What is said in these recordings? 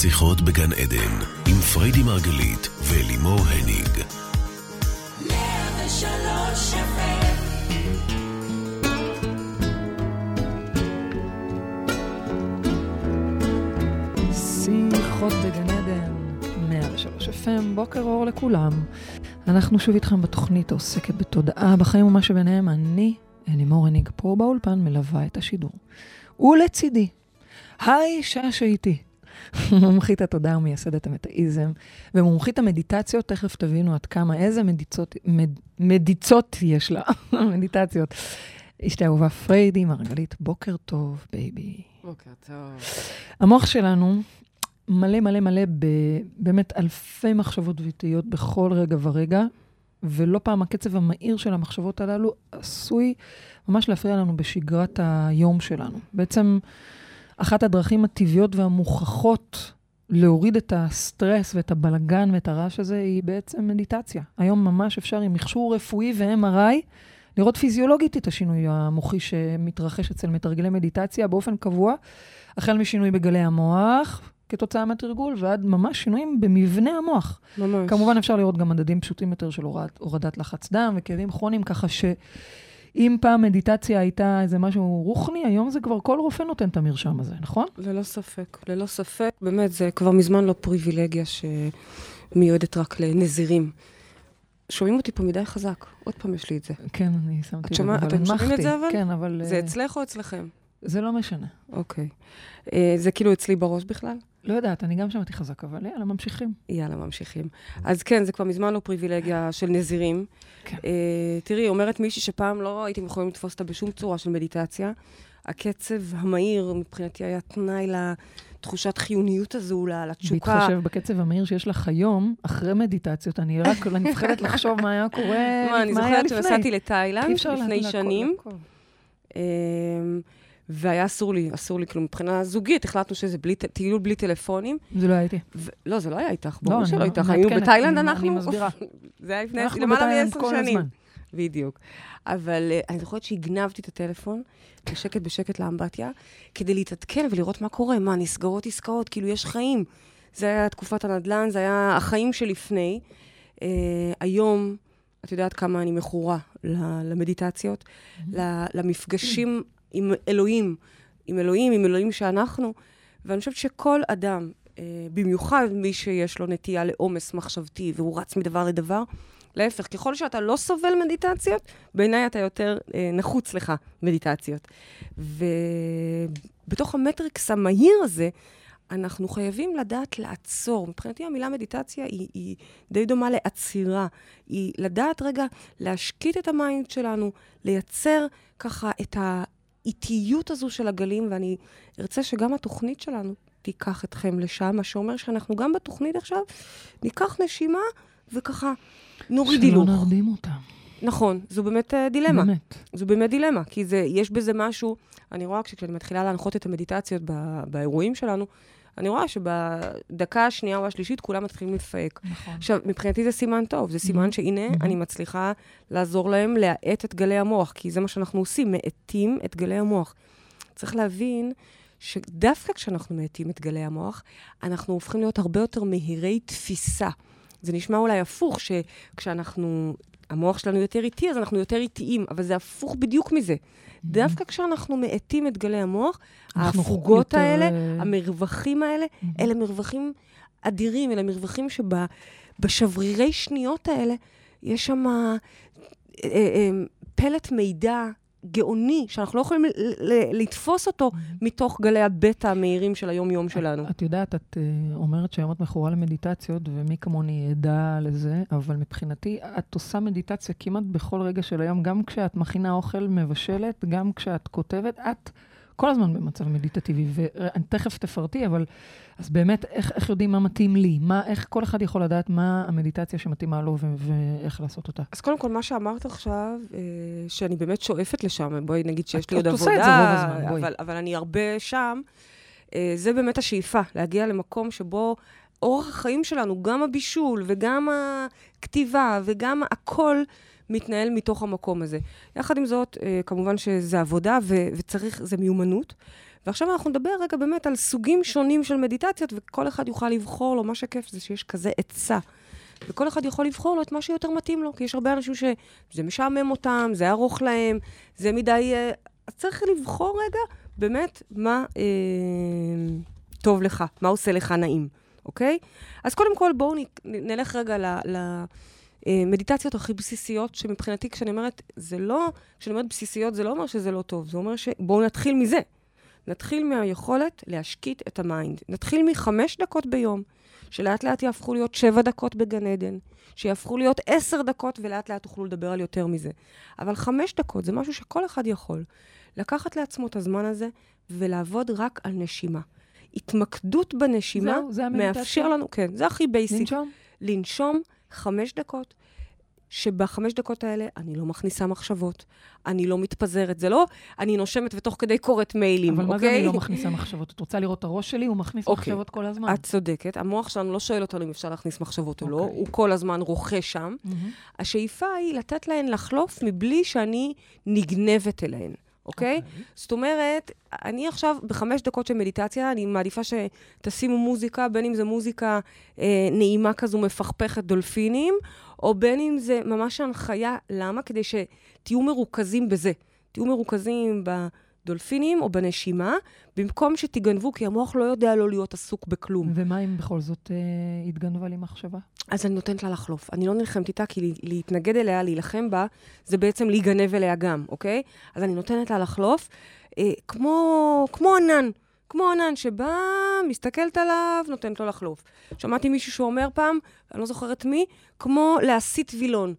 שיחות בגן עדן, עם פריידי מרגלית ולימור הניג. שיחות בגן עדן, 103 FM, בוקר אור לכולם. אנחנו שוב איתכם בתוכנית העוסקת בתודעה, בחיים ומה שביניהם. אני, לימור הניג, פה באולפן, מלווה את השידור. ולצידי, האישה שאיתי, מומחית התודעה ומייסדת המטאיזם, ומומחית המדיטציות, תכף תבינו עד כמה, איזה מדיצות, מד, מדיצות יש לה, מדיטציות. אשתי אהובה פריידי, מרגלית, בוקר טוב, baby. בוקר טוב. המוח שלנו מלא מלא מלא באמת אלפי מחשבות ותהיות בכל רגע ורגע, ולא פעם הקצב המהיר של המחשבות הללו עשוי ממש להפריע לנו בשגרת היום שלנו. בעצם, אחת הדרכים הטבעיות והמוכחות להוריד את הסטרס ואת הבלגן ואת הרעש הזה היא בעצם מדיטציה. היום ממש אפשר עם מכשור רפואי ו-MRI לראות פיזיולוגית את השינוי המוחי שמתרחש אצל מתרגלי מדיטציה באופן קבוע, החל משינוי בגלי המוח, כתוצאה מהתרגול, ועד ממש שינויים במבנה המוח. ממש. כמובן אפשר לראות גם מדדים פשוטים יותר של הורד, הורדת לחץ דם וכאבים כרוניים, ככה שאם פעם מדיטציה הייתה איזה משהו רוחני, היום זה כבר כל רופא נותן את המרשם הזה, נכון? ללא ספק, ללא ספק. באמת, זה כבר מזמן לא פריבילגיה שמיועדת רק לנזירים. שומעים אותי פה מדי חזק. עוד פעם יש לי את זה. כן, אני שמתי את שומע, אתם שומעים את זה אבל? כן, אבל... זה אצלך או אצלכם? זה לא משנה. אוקיי. אה, זה כאילו אצלי בראש בכלל? לא יודעת, אני גם שמעתי חזק, אבל יאללה, ממשיכים. יאללה, ממשיכים. אז כן, זה כבר מזמן לא פריבילגיה של נזירים. כן. אה, תראי, אומרת מישהי שפעם לא הייתם יכולים לתפוס אותה בשום צורה של מדיטציה. הקצב המהיר מבחינתי היה תנאי לתחושת חיוניות הזו, לתשוקה. בהתחשב בקצב המהיר שיש לך היום, אחרי מדיטציות, אני רק מפחדת לחשוב מה היה קורה, מה, אני זוכרת שנסעתי לתאילנד לפני שנים. והיה אסור לי, אסור לי, כאילו, מבחינה זוגית, החלטנו שזה בלי, טיול בלי טלפונים. זה לא הייתי. ו- לא, זה לא היה איתך, ברור לא, שלא לא, איתך. היינו בתאילנד, אנחנו... אני מסבירה. זה היה לפני למעלה מעשר שנים. בדיוק. אבל uh, אני זוכרת שהגנבתי את הטלפון, בשקט בשקט לאמבטיה, כדי להתעדכן ולראות מה קורה, מה, נסגרות עסקאות, כאילו, יש חיים. זה היה תקופת הנדל"ן, זה היה החיים שלפני. Uh, היום, את יודעת כמה אני מכורה למדיטציות, למפגשים עם אלוהים, עם אלוהים, עם אלוהים שאנחנו. ואני חושבת שכל אדם, אה, במיוחד מי שיש לו נטייה לעומס מחשבתי והוא רץ מדבר לדבר, להפך, ככל שאתה לא סובל מדיטציות, בעיניי אתה יותר אה, נחוץ לך מדיטציות. ובתוך ה matrix המהיר הזה, אנחנו חייבים לדעת לעצור. מבחינתי המילה מדיטציה היא, היא די דומה לעצירה. היא לדעת רגע להשקיט את ה mind שלנו, לייצר ככה את ה... האיטיות הזו של הגלים, ואני ארצה שגם התוכנית שלנו תיקח אתכם לשם, מה שאומר שאנחנו גם בתוכנית עכשיו ניקח נשימה וככה נוריד הילוך. שלא נרדים אותה. נכון, זו באמת uh, דילמה. באמת. זו באמת דילמה, כי זה, יש בזה משהו, אני רואה כשאני מתחילה להנחות את המדיטציות בא, באירועים שלנו, אני רואה שבדקה השנייה או השלישית כולם מתחילים לפהק. נכון. עכשיו, מבחינתי זה סימן טוב, זה סימן mm-hmm. שהנה, mm-hmm. אני מצליחה לעזור להם להאט את גלי המוח, כי זה מה שאנחנו עושים, מאטים את גלי המוח. צריך להבין שדווקא כשאנחנו מאטים את גלי המוח, אנחנו הופכים להיות הרבה יותר מהירי תפיסה. זה נשמע אולי הפוך, שכשאנחנו, המוח שלנו יותר איטי, אז אנחנו יותר איטיים, אבל זה הפוך בדיוק מזה. דווקא כשאנחנו מאטים את גלי המוח, ההפוגות האלה, אה, המרווחים האלה, אלה מרווחים אדירים, אלה מרווחים שבשברירי שניות האלה, יש שם אה, אה, פלט מידע גאוני, שאנחנו לא יכולים לתפוס אותו מתוך גלי הבטא המהירים של היום-יום שלנו. את יודעת, את אומרת שהיום את מכורה למדיטציות, ומי כמוני ידע לזה, אבל מבחינתי, את עושה מדיטציה כמעט בכל רגע של היום, גם כשאת מכינה אוכל, מבשלת, גם כשאת כותבת, את... כל הזמן במצב מדיטטיבי, ואני תכף תפרטי, אבל אז באמת, איך, איך יודעים מה מתאים לי? מה, איך כל אחד יכול לדעת מה המדיטציה שמתאימה לו ו- ואיך לעשות אותה? אז קודם כל, מה שאמרת עכשיו, אה, שאני באמת שואפת לשם, בואי נגיד שיש לי עוד עבודה, הזמן. אבל, אבל אני הרבה שם, אה, זה באמת השאיפה, להגיע למקום שבו אורח החיים שלנו, גם הבישול וגם הכתיבה וגם הכל, מתנהל מתוך המקום הזה. יחד עם זאת, אה, כמובן שזה עבודה ו- וצריך, זה מיומנות. ועכשיו אנחנו נדבר רגע באמת על סוגים שונים של מדיטציות, וכל אחד יוכל לבחור לו, מה שכיף זה שיש כזה היצע. וכל אחד יכול לבחור לו את מה שיותר מתאים לו, כי יש הרבה אנשים שזה משעמם אותם, זה ארוך להם, זה מדי... אה, אז צריך לבחור רגע באמת מה אה, טוב לך, מה עושה לך נעים, אוקיי? אז קודם כל, בואו נלך רגע ל... ל מדיטציות הכי בסיסיות, שמבחינתי, כשאני אומרת, זה לא, כשאני אומרת בסיסיות, זה לא אומר שזה לא טוב, זה אומר שבואו נתחיל מזה. נתחיל מהיכולת להשקיט את ה mind. נתחיל מחמש דקות ביום, שלאט לאט יהפכו להיות שבע דקות בגן עדן, שיהפכו להיות עשר דקות, ולאט לאט תוכלו לדבר על יותר מזה. אבל חמש דקות זה משהו שכל אחד יכול. לקחת לעצמו את הזמן הזה ולעבוד רק על נשימה. התמקדות בנשימה זהו, זה? מאפשר לנו, כן, זה הכי basic. לנשום? לנשום חמש דקות, שבחמש דקות האלה אני לא מכניסה מחשבות, אני לא מתפזרת. זה לא אני נושמת ותוך כדי קוראת מיילים, אבל אוקיי? מה זה אני לא מכניסה מחשבות? את רוצה לראות את הראש שלי? הוא מכניס אוקיי. מחשבות כל הזמן. את צודקת. המוח שלנו לא שואל אותנו אם אפשר להכניס מחשבות או לא, אוקיי. הוא כל הזמן רוחה שם. מהמם. השאיפה היא לתת להן לחלוף מבלי שאני נגנבת אליהן, אוקיי? אוקיי. זאת אומרת, אני עכשיו בחמש דקות של מדיטציה, אני מעדיפה שתשימו מוזיקה, בין אם זה מוזיקה אה, נעימה כזו מפכפכת דולפינים, או בין אם זה ממש הנחיה. למה? כדי שתהיו מרוכזים בזה. תהיו מרוכזים בדולפינים או בנשימה, במקום שתגנבו, כי המוח לא יודע לא להיות עסוק בכלום. ומה אם בכל זאת אה, התגנבה לי מחשבה? אז אני נותנת לה לחלוף. אני לא נלחמת איתה, כי לה- להתנגד אליה, להילחם בה, זה בעצם להיגנב אליה גם, אוקיי? אז אני נותנת לה לחלוף, אה, כמו, כמו ענן. כמו ענן שבא, מסתכלת עליו, נותנת לו לחלוף. שמעתי מישהו שאומר פעם, אני לא זוכרת מי, כמו להסיט וילון.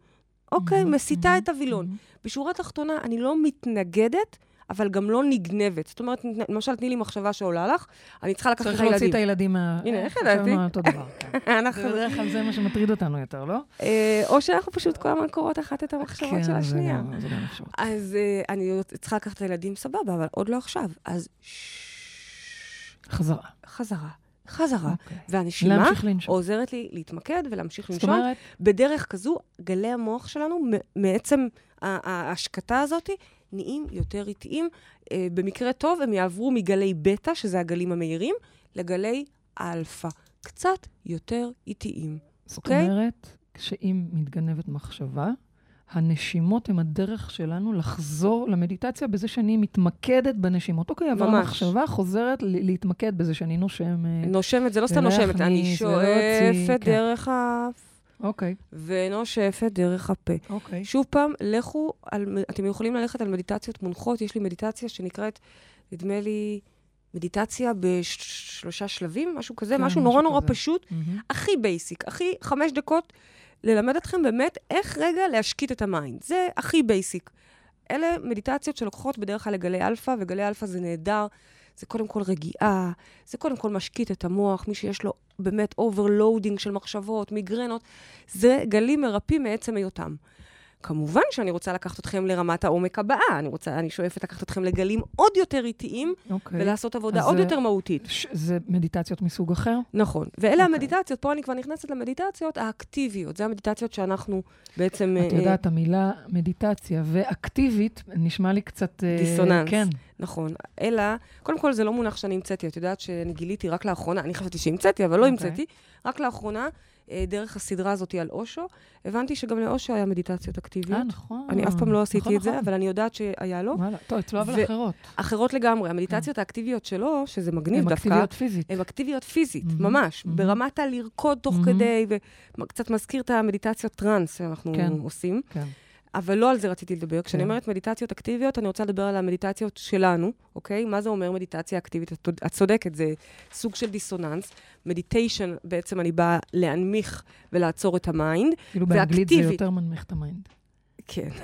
אוקיי, מהמם, את הווילון. בשורה התחתונה, אני לא מתנגדת, אבל גם לא נגנבת. זאת אומרת, למשל, תני לי מחשבה שעולה לך, אני צריכה לקחת את צריך להוציא את הילדים. הילדים מה... הנה, איך ידעתי? על אותו דבר. כן. אנחנו... בדרך כלל זה מה שמטריד אותנו יותר, לא? אה, או שאנחנו פשוט כל הזמן קוראות אחת את המחשבות כן, של זה השנייה. גם- זה גם אפשרות. אז אה, אני צריכה לקחת את הילדים סבבה, אבל עוד לא עכשיו. אז חזרה. חזרה, חזרה. אוקיי. והנשימה. עוזרת לי להתמקד ולהמשיך זאת לנשום. אומרת, בדרך כזו, גלי המוח שלנו, מעצם ההשקטה הזאת, נהיים יותר איטיים. אה, במקרה טוב, הם יעברו מגלי בטא, שזה הגלים המהירים, לגלי אלפא. קצת יותר איטיים. זאת אוקיי? אומרת, כשאם מתגנבת מחשבה, הנשימות הן הדרך שלנו לחזור למדיטציה בזה שאני מתמקדת בנשימות. אוקיי, אבל ממש. המחשבה חוזרת להתמקד בזה שאני נושם... אה, נושמת, זה לא סתם נושמת, אני שואפת כן. דרך האף אוקיי, ונושפת דרך הפה. אוקיי. שוב פעם, לכו, על, אתם יכולים ללכת על מדיטציות מונחות. יש לי מדיטציה שנקראת, נדמה לי, מדיטציה בשלושה שלבים, משהו כזה, כן, משהו משהו נורא נורא כזה. פשוט, מהמם. הכי הכי basic, הכי חמש דקות, ללמד אתכם באמת איך רגע להשקיט את ה mind. זה הכי basic. אלה מדיטציות שלוקחות בדרך כלל לגלי אלפא, וגלי אלפא זה נהדר. זה קודם כל רגיעה, זה קודם כל משקיט את המוח, מי שיש לו באמת overloading של מחשבות, מיגרנות, זה גלים מרפאים מעצם היותם. כמובן שאני רוצה לקחת אתכם לרמת העומק הבאה, אני רוצה, אני שואפת לקחת אתכם לגלים עוד יותר איטיים, אוקיי. ולעשות עבודה עוד זה- יותר מהותית. ש- זה מדיטציות מסוג אחר? נכון. ואלה אוקיי. המדיטציות, פה אני כבר נכנסת למדיטציות האקטיביות. זה המדיטציות שאנחנו בעצם... את אה, יודעת, המילה מדיטציה ואקטיבית, נשמע לי קצת... אה, דיסוננס. כן. נכון. אלא, קודם כל, זה לא מונח שאני המצאתי. את יודעת שאני גיליתי רק לאחרונה, אני חשבתי שהמצאתי, אבל לא אוקיי. המצאתי. רק לאחרונה, דרך הסדרה הזאת על אושו, הבנתי שגם לאושו היה מדיטציות אקטיביות. אה, נכון. אני אף פעם לא עשיתי נכון, את זה, נכון. אבל אני יודעת שהיה לו. וואלה, טוב, אצלו אבל אחרות. אחרות לגמרי. המדיטציות האקטיביות שלו, שזה מגניב הן דווקא, אקטיביות פיזית. הן אקטיביות פיזית, מהמם, ממש. מהמם. ברמת הלרקוד תוך מהמם. כדי, וקצת מזכיר את המדיטציות טראנס שאנחנו כן. עושים. כן. אבל לא על זה רציתי לדבר. כשאני כן. אומרת מדיטציות אקטיביות, אני רוצה לדבר על המדיטציות שלנו, אוקיי? מה זה אומר מדיטציה אקטיבית? את, צודקת, זה סוג של דיסוננס. meditation, בעצם אני באה להנמיך ולעצור את ה mind. כאילו באנגלית זה. יותר מנמיך את ה mind. כן.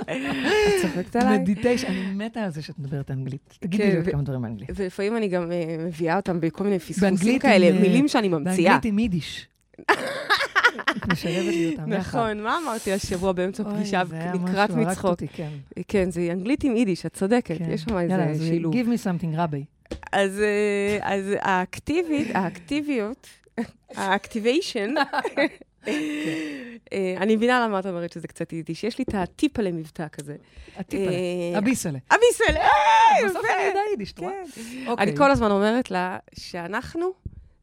את צוחקת עליי? meditation, אני מתה על זה שאת מדברת אנגלית. תגידי כן, לי עוד כמה דברים באנגלית. ולפעמים אני גם אה, מביאה אותם בכל מיני פספוסים כאלה, אה, מילים שאני ממציאה. באנגלית עם יידיש. את משלבת לי אותם יחד. נכון, מה אמרתי השבוע באמצע פגישה לקראת מצחוק? כן. כן, זה אנגלית עם יידיש, את צודקת, כן. יש שם איזה שילוב. Give me something רבי. אז, אה, האקטיבית, האקטיביות, האקטיביישן, אה, אני מבינה למה את אומרת שזה קצת יידיש. יש לי את הטיפ על המבטא כזה. הטיפ עליה. אה, הביסלה. אה, בסוף יפה. אני יודע יידיש, את רואה? אני כל הזמן אומרת לה שאנחנו,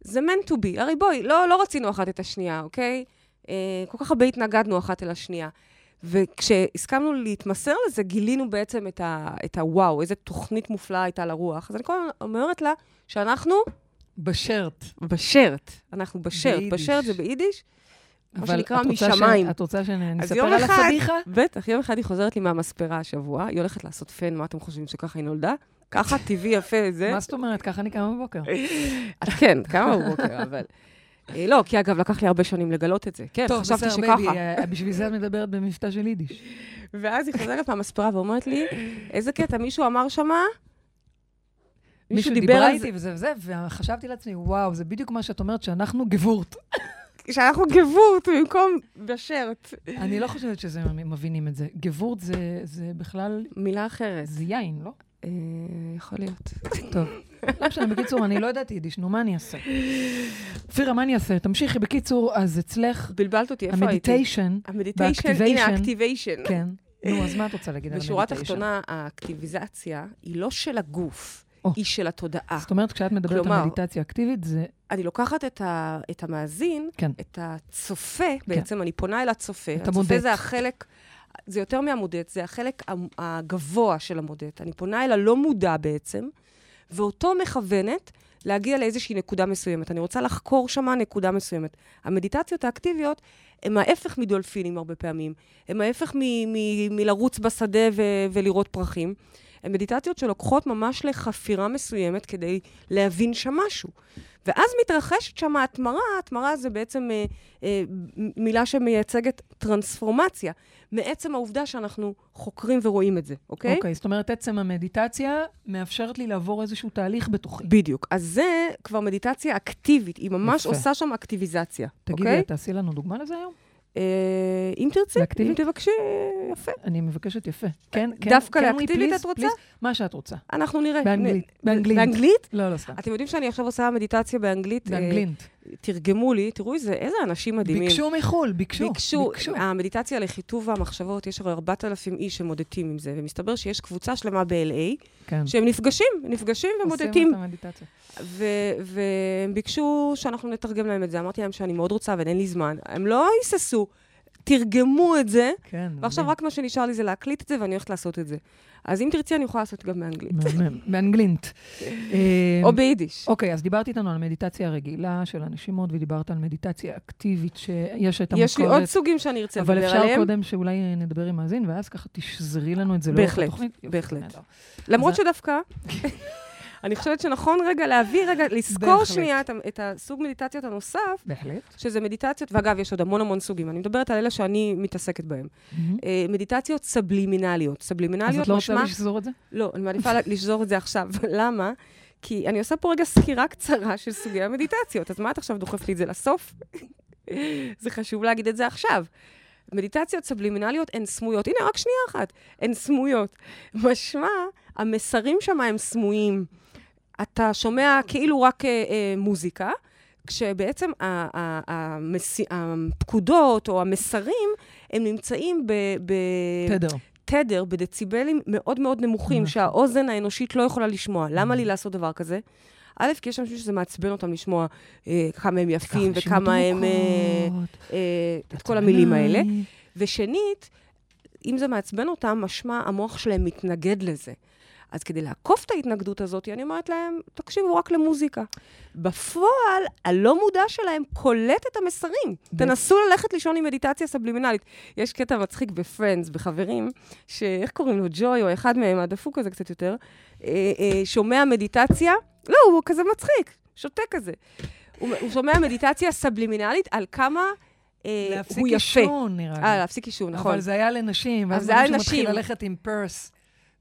זה meant to be. הרי בואי, לא, לא רצינו אחת את השנייה, אוקיי? אה, כל כך הרבה התנגדנו אחת אל השנייה. וכשהסכמנו להתמסר לזה, גילינו בעצם את, ה, את הוואו, איזה תוכנית מופלאה הייתה לרוח. אז אני כל הזמן אומרת לה שאנחנו בשרט. בשרט. אנחנו בשרט. ביידיש. בשרט זה ביידיש, מה שנקרא רוצה ש- משמיים. את רוצה שאני אספר על הפדיחה? בטח, יום אחד היא חוזרת לי מהמספרה השבוע, היא הולכת לעשות פן, מה אתם חושבים, שככה היא נולדה? ככה, טבעי, יפה, זה. מה זאת אומרת? ככה אני קמה בבוקר. את כן, כמה בבוקר, אבל... אה, לא, כי אגב, לקח לי הרבה שנים לגלות את זה. כן, טוב, חשבתי בסדר, שככה. בייבי, אה, בשביל זה את מדברת במבטא של יידיש. ואז היא חוזרת מהמספרה ואומרת לי, איזה קטע, מישהו אמר שמה? מישהו דיבר איתי וזה וזה, וחשבתי לעצמי, וואו, זה בדיוק מה שאת אומרת, שאנחנו גבורט. שאנחנו גבורט במקום בשרט. אני לא חושבת שזה מבינים את זה. גבורט זה- זה בכלל, מילה אחרת. זה יין, לא? אה, יכול להיות. טוב. לא משנה, בקיצור, אני לא יודעת יידיש, נו, מה אני אעשה? אופירה, מה אני אעשה? תמשיכי. בקיצור, אז אצלך, בלבלת אותי, איפה הייתי? המדיטיישן, המדיטיישן, הנה. האקטיביישן. כן. נו, אז מה את רוצה להגיד על בשורה המדיטיישן? התחתונה, האקטיביזציה היא לא של הגוף. היא של התודעה. זאת אומרת, כשאת מדברת כלומר- על מדיטציה אקטיבית, זה... אני לוקחת את, ה, את המאזין, כן. את הצופה, בעצם אני פונה אל הצופה. את הצופה המודד. זה החלק, זה יותר מהמודד, זה החלק הגבוה של המודד. אני פונה אל הלא מודע בעצם, ואותו מכוונת להגיע לאיזושהי נקודה מסוימת. אני רוצה לחקור שמה נקודה מסוימת. המדיטציות האקטיביות הן ההפך מדולפינים הרבה פעמים. הן ההפך מ- מ- מלרוץ בשדה ו- ולראות פרחים. הן מדיטציות שלוקחות ממש לחפירה מסוימת כדי להבין שם משהו. ואז מתרחשת שם התמרה, התמרה זה בעצם אה, אה, מילה שמייצגת טרנספורמציה, מעצם העובדה שאנחנו חוקרים ורואים את זה, אוקיי? אוקיי, זאת אומרת, עצם המדיטציה מאפשרת לי לעבור איזשהו תהליך בתוכי. בדיוק. אז זה כבר מדיטציה אקטיבית, היא ממש יפה. עושה שם אקטיביזציה, תגידי, אוקיי? את תעשי לנו דוגמה לזה היום? אה, אם תרצי, אם? תבקשי, יפה. אני מבקשת יפה. כן, כן. דווקא כן, לאקטיבית את רוצה? מה שאת רוצה. אנחנו נראה. באנגלית. באנגלית. באנגלית? לא, לא, סתם. אתם יודעים שאני עכשיו עושה מדיטציה באנגלית? אה, באנגלינט. תרגמו לי, תראו איזה, איזה אנשים מדהימים. ביקשו מחו"ל, ביקשו. ביקשו, המדיטציה לכיתוב המחשבות, יש הרי 4,000 איש שמודדים עם זה, ומסתבר שיש קבוצה שלמה ב-LA, כן. שהם נפגשים, נפגשים ומודדים, עושים את המדיטציה. והם ביקשו שאנחנו נתרגם להם את זה. אמרתי להם שאני מאוד רוצה, אבל אין לי זמן. הם לא היססו, תרגמו את זה, כן. ועכשיו. רק מה שנשאר לי זה להקליט את זה, ואני הולכת לעשות את זה. אז אם תרצי, אני יכולה לעשות גם באנגלית. באנגלינט. או ביידיש. אוקיי, אז דיברת איתנו על מדיטציה הרגילה של הנשימות, ודיברת על מדיטציה אקטיבית, שיש את המוכרת. יש לי עוד סוגים שאני ארצה אבל לדבר אפשר עליהם. קודם שאולי נדבר עם מאזין, ואז ככה תשזרי לנו את זה לאורך בהחלט, התוכנית. בהחלט. נהדר. למרות שדווקא, אני חושבת שנכון רגע להביא, רגע, לזכור בהחלט. שנייה את את הסוג מדיטציות הנוסף, בהחלט. שזה מדיטציות, ואגב, יש עוד המון המון סוגים, אני מדברת על אלה שאני מתעסקת בהם. אה, מדיטציות סבלימינליות. אז סבלימינליות את לא משמע... רוצה לשזור את זה? לא, אני מעדיפה לשזור את זה עכשיו. למה? כי אני עושה פה רגע סקירה קצרה של סוגי המדיטציות, אז מה את עכשיו דוחפת לי את זה לסוף? זה חשוב להגיד את זה עכשיו. מדיטציות סבלימינליות הן סמויות. הנה, רק שנייה אחת. הן סמויות. משמע, המסרים שם הם סמויים. אתה שומע כאילו רק אה, אה, מוזיקה, כשבעצם ה- ה- המס... הפקודות או המסרים, הם נמצאים ב... ב... תדר. תדר בדציבלים מאוד מאוד נמוכים, נכון. שהאוזן האנושית לא יכולה לשמוע. למה לי לעשות דבר כזה? א', כי יש אנשים שזה מעצבן אותם לשמוע אה, כמה הם יפים וכמה הם... אה, אה, את. כל המילים האלה. ושנית, אם זה מעצבן אותם, משמע המוח שלהם מתנגד לזה. אז כדי לעקוף את ההתנגדות הזאת, אני אומרת להם, תקשיבו רק למוזיקה. בפועל, הלא מודע שלהם קולט את המסרים. תנסו ללכת לישון עם מדיטציה סבלימינלית. יש קטע מצחיק בפרנדס, בחברים, שאיך קוראים לו? ג'וי, או אחד מהם, הדפוק הזה קצת יותר, אה, אה, שומע מדיטציה, לא, הוא כזה מצחיק, שותה כזה. הוא, הוא שומע מדיטציה סבלימינלית על כמה אה, להפסיק. עישון, נראה לי. אה, להפסיק עישון, נכון. אבל זה היה לנשים, אז ואז זה היה מישהו מתחיל לנשים. ללכת עם פרס.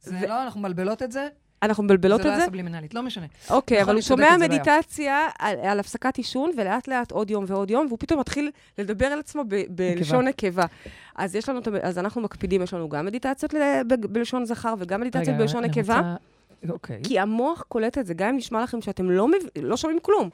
זה ו- לא, אנחנו מבלבלות את זה, אנחנו מבלבלות זה לא את היה זה? סבלימינלית, לא משנה. אוקיי, אבל הוא שומע זה לא היה. מדיטציה על, על הפסקת עישון, ולאט לאט עוד יום ועוד יום, והוא פתאום מתחיל לדבר על עצמו ב, בלשון נקבה. אז יש לנו, אז אנחנו מקפידים, יש לנו גם מדיטציות בלשון זכר וגם מדיטציות בלשון נקבה, אוקיי. כי המוח קולט את זה, גם אם נשמע לכם שאתם לא, מב... לא שומעים כלום.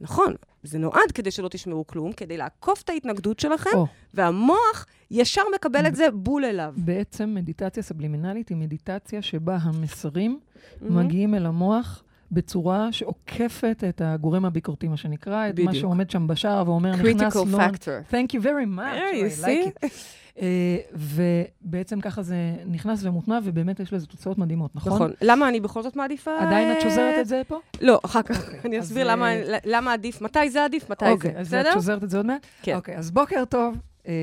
נכון, זה נועד כדי שלא תשמעו כלום, כדי לעקוף את ההתנגדות שלכם, או, והמוח ישר מקבל את זה בול אליו. בעצם מדיטציה סבלימינלית היא מדיטציה שבה המסרים מהמם. מגיעים אל המוח בצורה שעוקפת את הגורם הביקורתי, מה שנקרא, את מה. שעומד שם בשער ואומר, נכנס critical factor. Thank you very much, you I like see. it. אה, ובעצם ככה זה נכנס ומוטמע, ובאמת יש לזה תוצאות מדהימות, נכון? נכון. למה אני בכל זאת מעדיפה... עדיין את אה, שוזרת את זה פה? לא, אחר כך. אוקיי, אני אסביר אה, למה- למה עדיף, מתי זה עדיף, מתי זה, אוקיי, אז את בסדר? שוזרת את זה עוד מעט? כן. אוקיי, אז בוקר טוב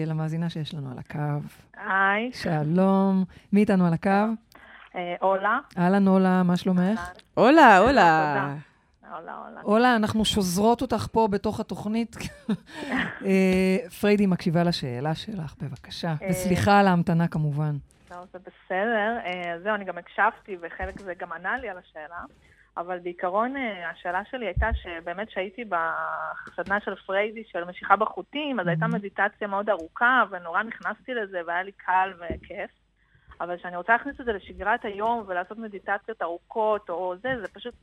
למאזינה שיש לנו על הקו. היי, שלום. מי איתנו על הקו? אולה. אהלן אולה, מה שלומך? הולה, הולה. תודה. אולה, אולה. אולה, אנחנו שוזרות אותך פה בתוך התוכנית. אה, פריידי מקשיבה לשאלה שלך, בבקשה. אה. וסליחה על ההמתנה כמובן. לא, זה בסדר. אה, זהו, אני גם הקשבתי, וחלק זה גם ענה לי על השאלה. אבל בעיקרון, השאלה שלי הייתה שבאמת שהייתי בסדנה של פריידי של משיכה בחוטים, אז הייתה Mhm. מדיטציה מאוד ארוכה, ונורא נכנסתי לזה, והיה לי קל וכיף. אבל כשאני רוצה להכניס את זה לשגרת היום ולעשות מדיטציות ארוכות או זה, זה פשוט,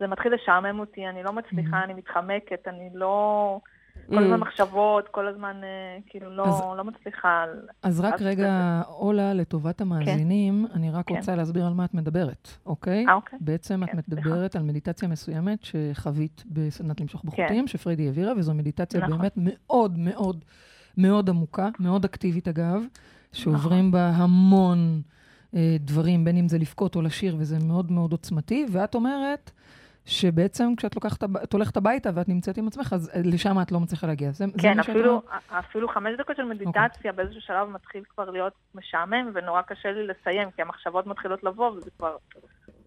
זה מתחיל לשעמם אותי, אני לא מצליחה, Mhm. אני מתחמקת, אני לא... כל Mm. הזמן מחשבות, כל הזמן, אה, כאילו, לא, אז- לא מצליחה. אז רק רגע, אולה, לטובת המאזינים, אני רק כן. רוצה להסביר על מה את מדברת, אוקיי? אה, אוקיי. בעצם את כן, מדברת על מדיטציה מסוימת שחווית בסדנת למשוך בחוטים, שפריידי העבירה, וזו מדיטציה נכון. באמת מאוד מאוד מאוד עמוקה, מאוד אקטיבית אגב, שעוברים בה המון אה, דברים, בין אם זה לבכות או לשיר, וזה מאוד מאוד עוצמתי, ואת אומרת שבעצם כשאת לוקחת, את הולכת הביתה ואת נמצאת עם עצמך, אז אה, לשם את לא מצליחה להגיע. זה, זה כן, שאת אפילו? אפילו חמש דקות של מדיטציה באיזשהו שלב מתחיל כבר להיות משעמם, ונורא קשה לי לסיים, כי המחשבות מתחילות לבוא, וזה כבר,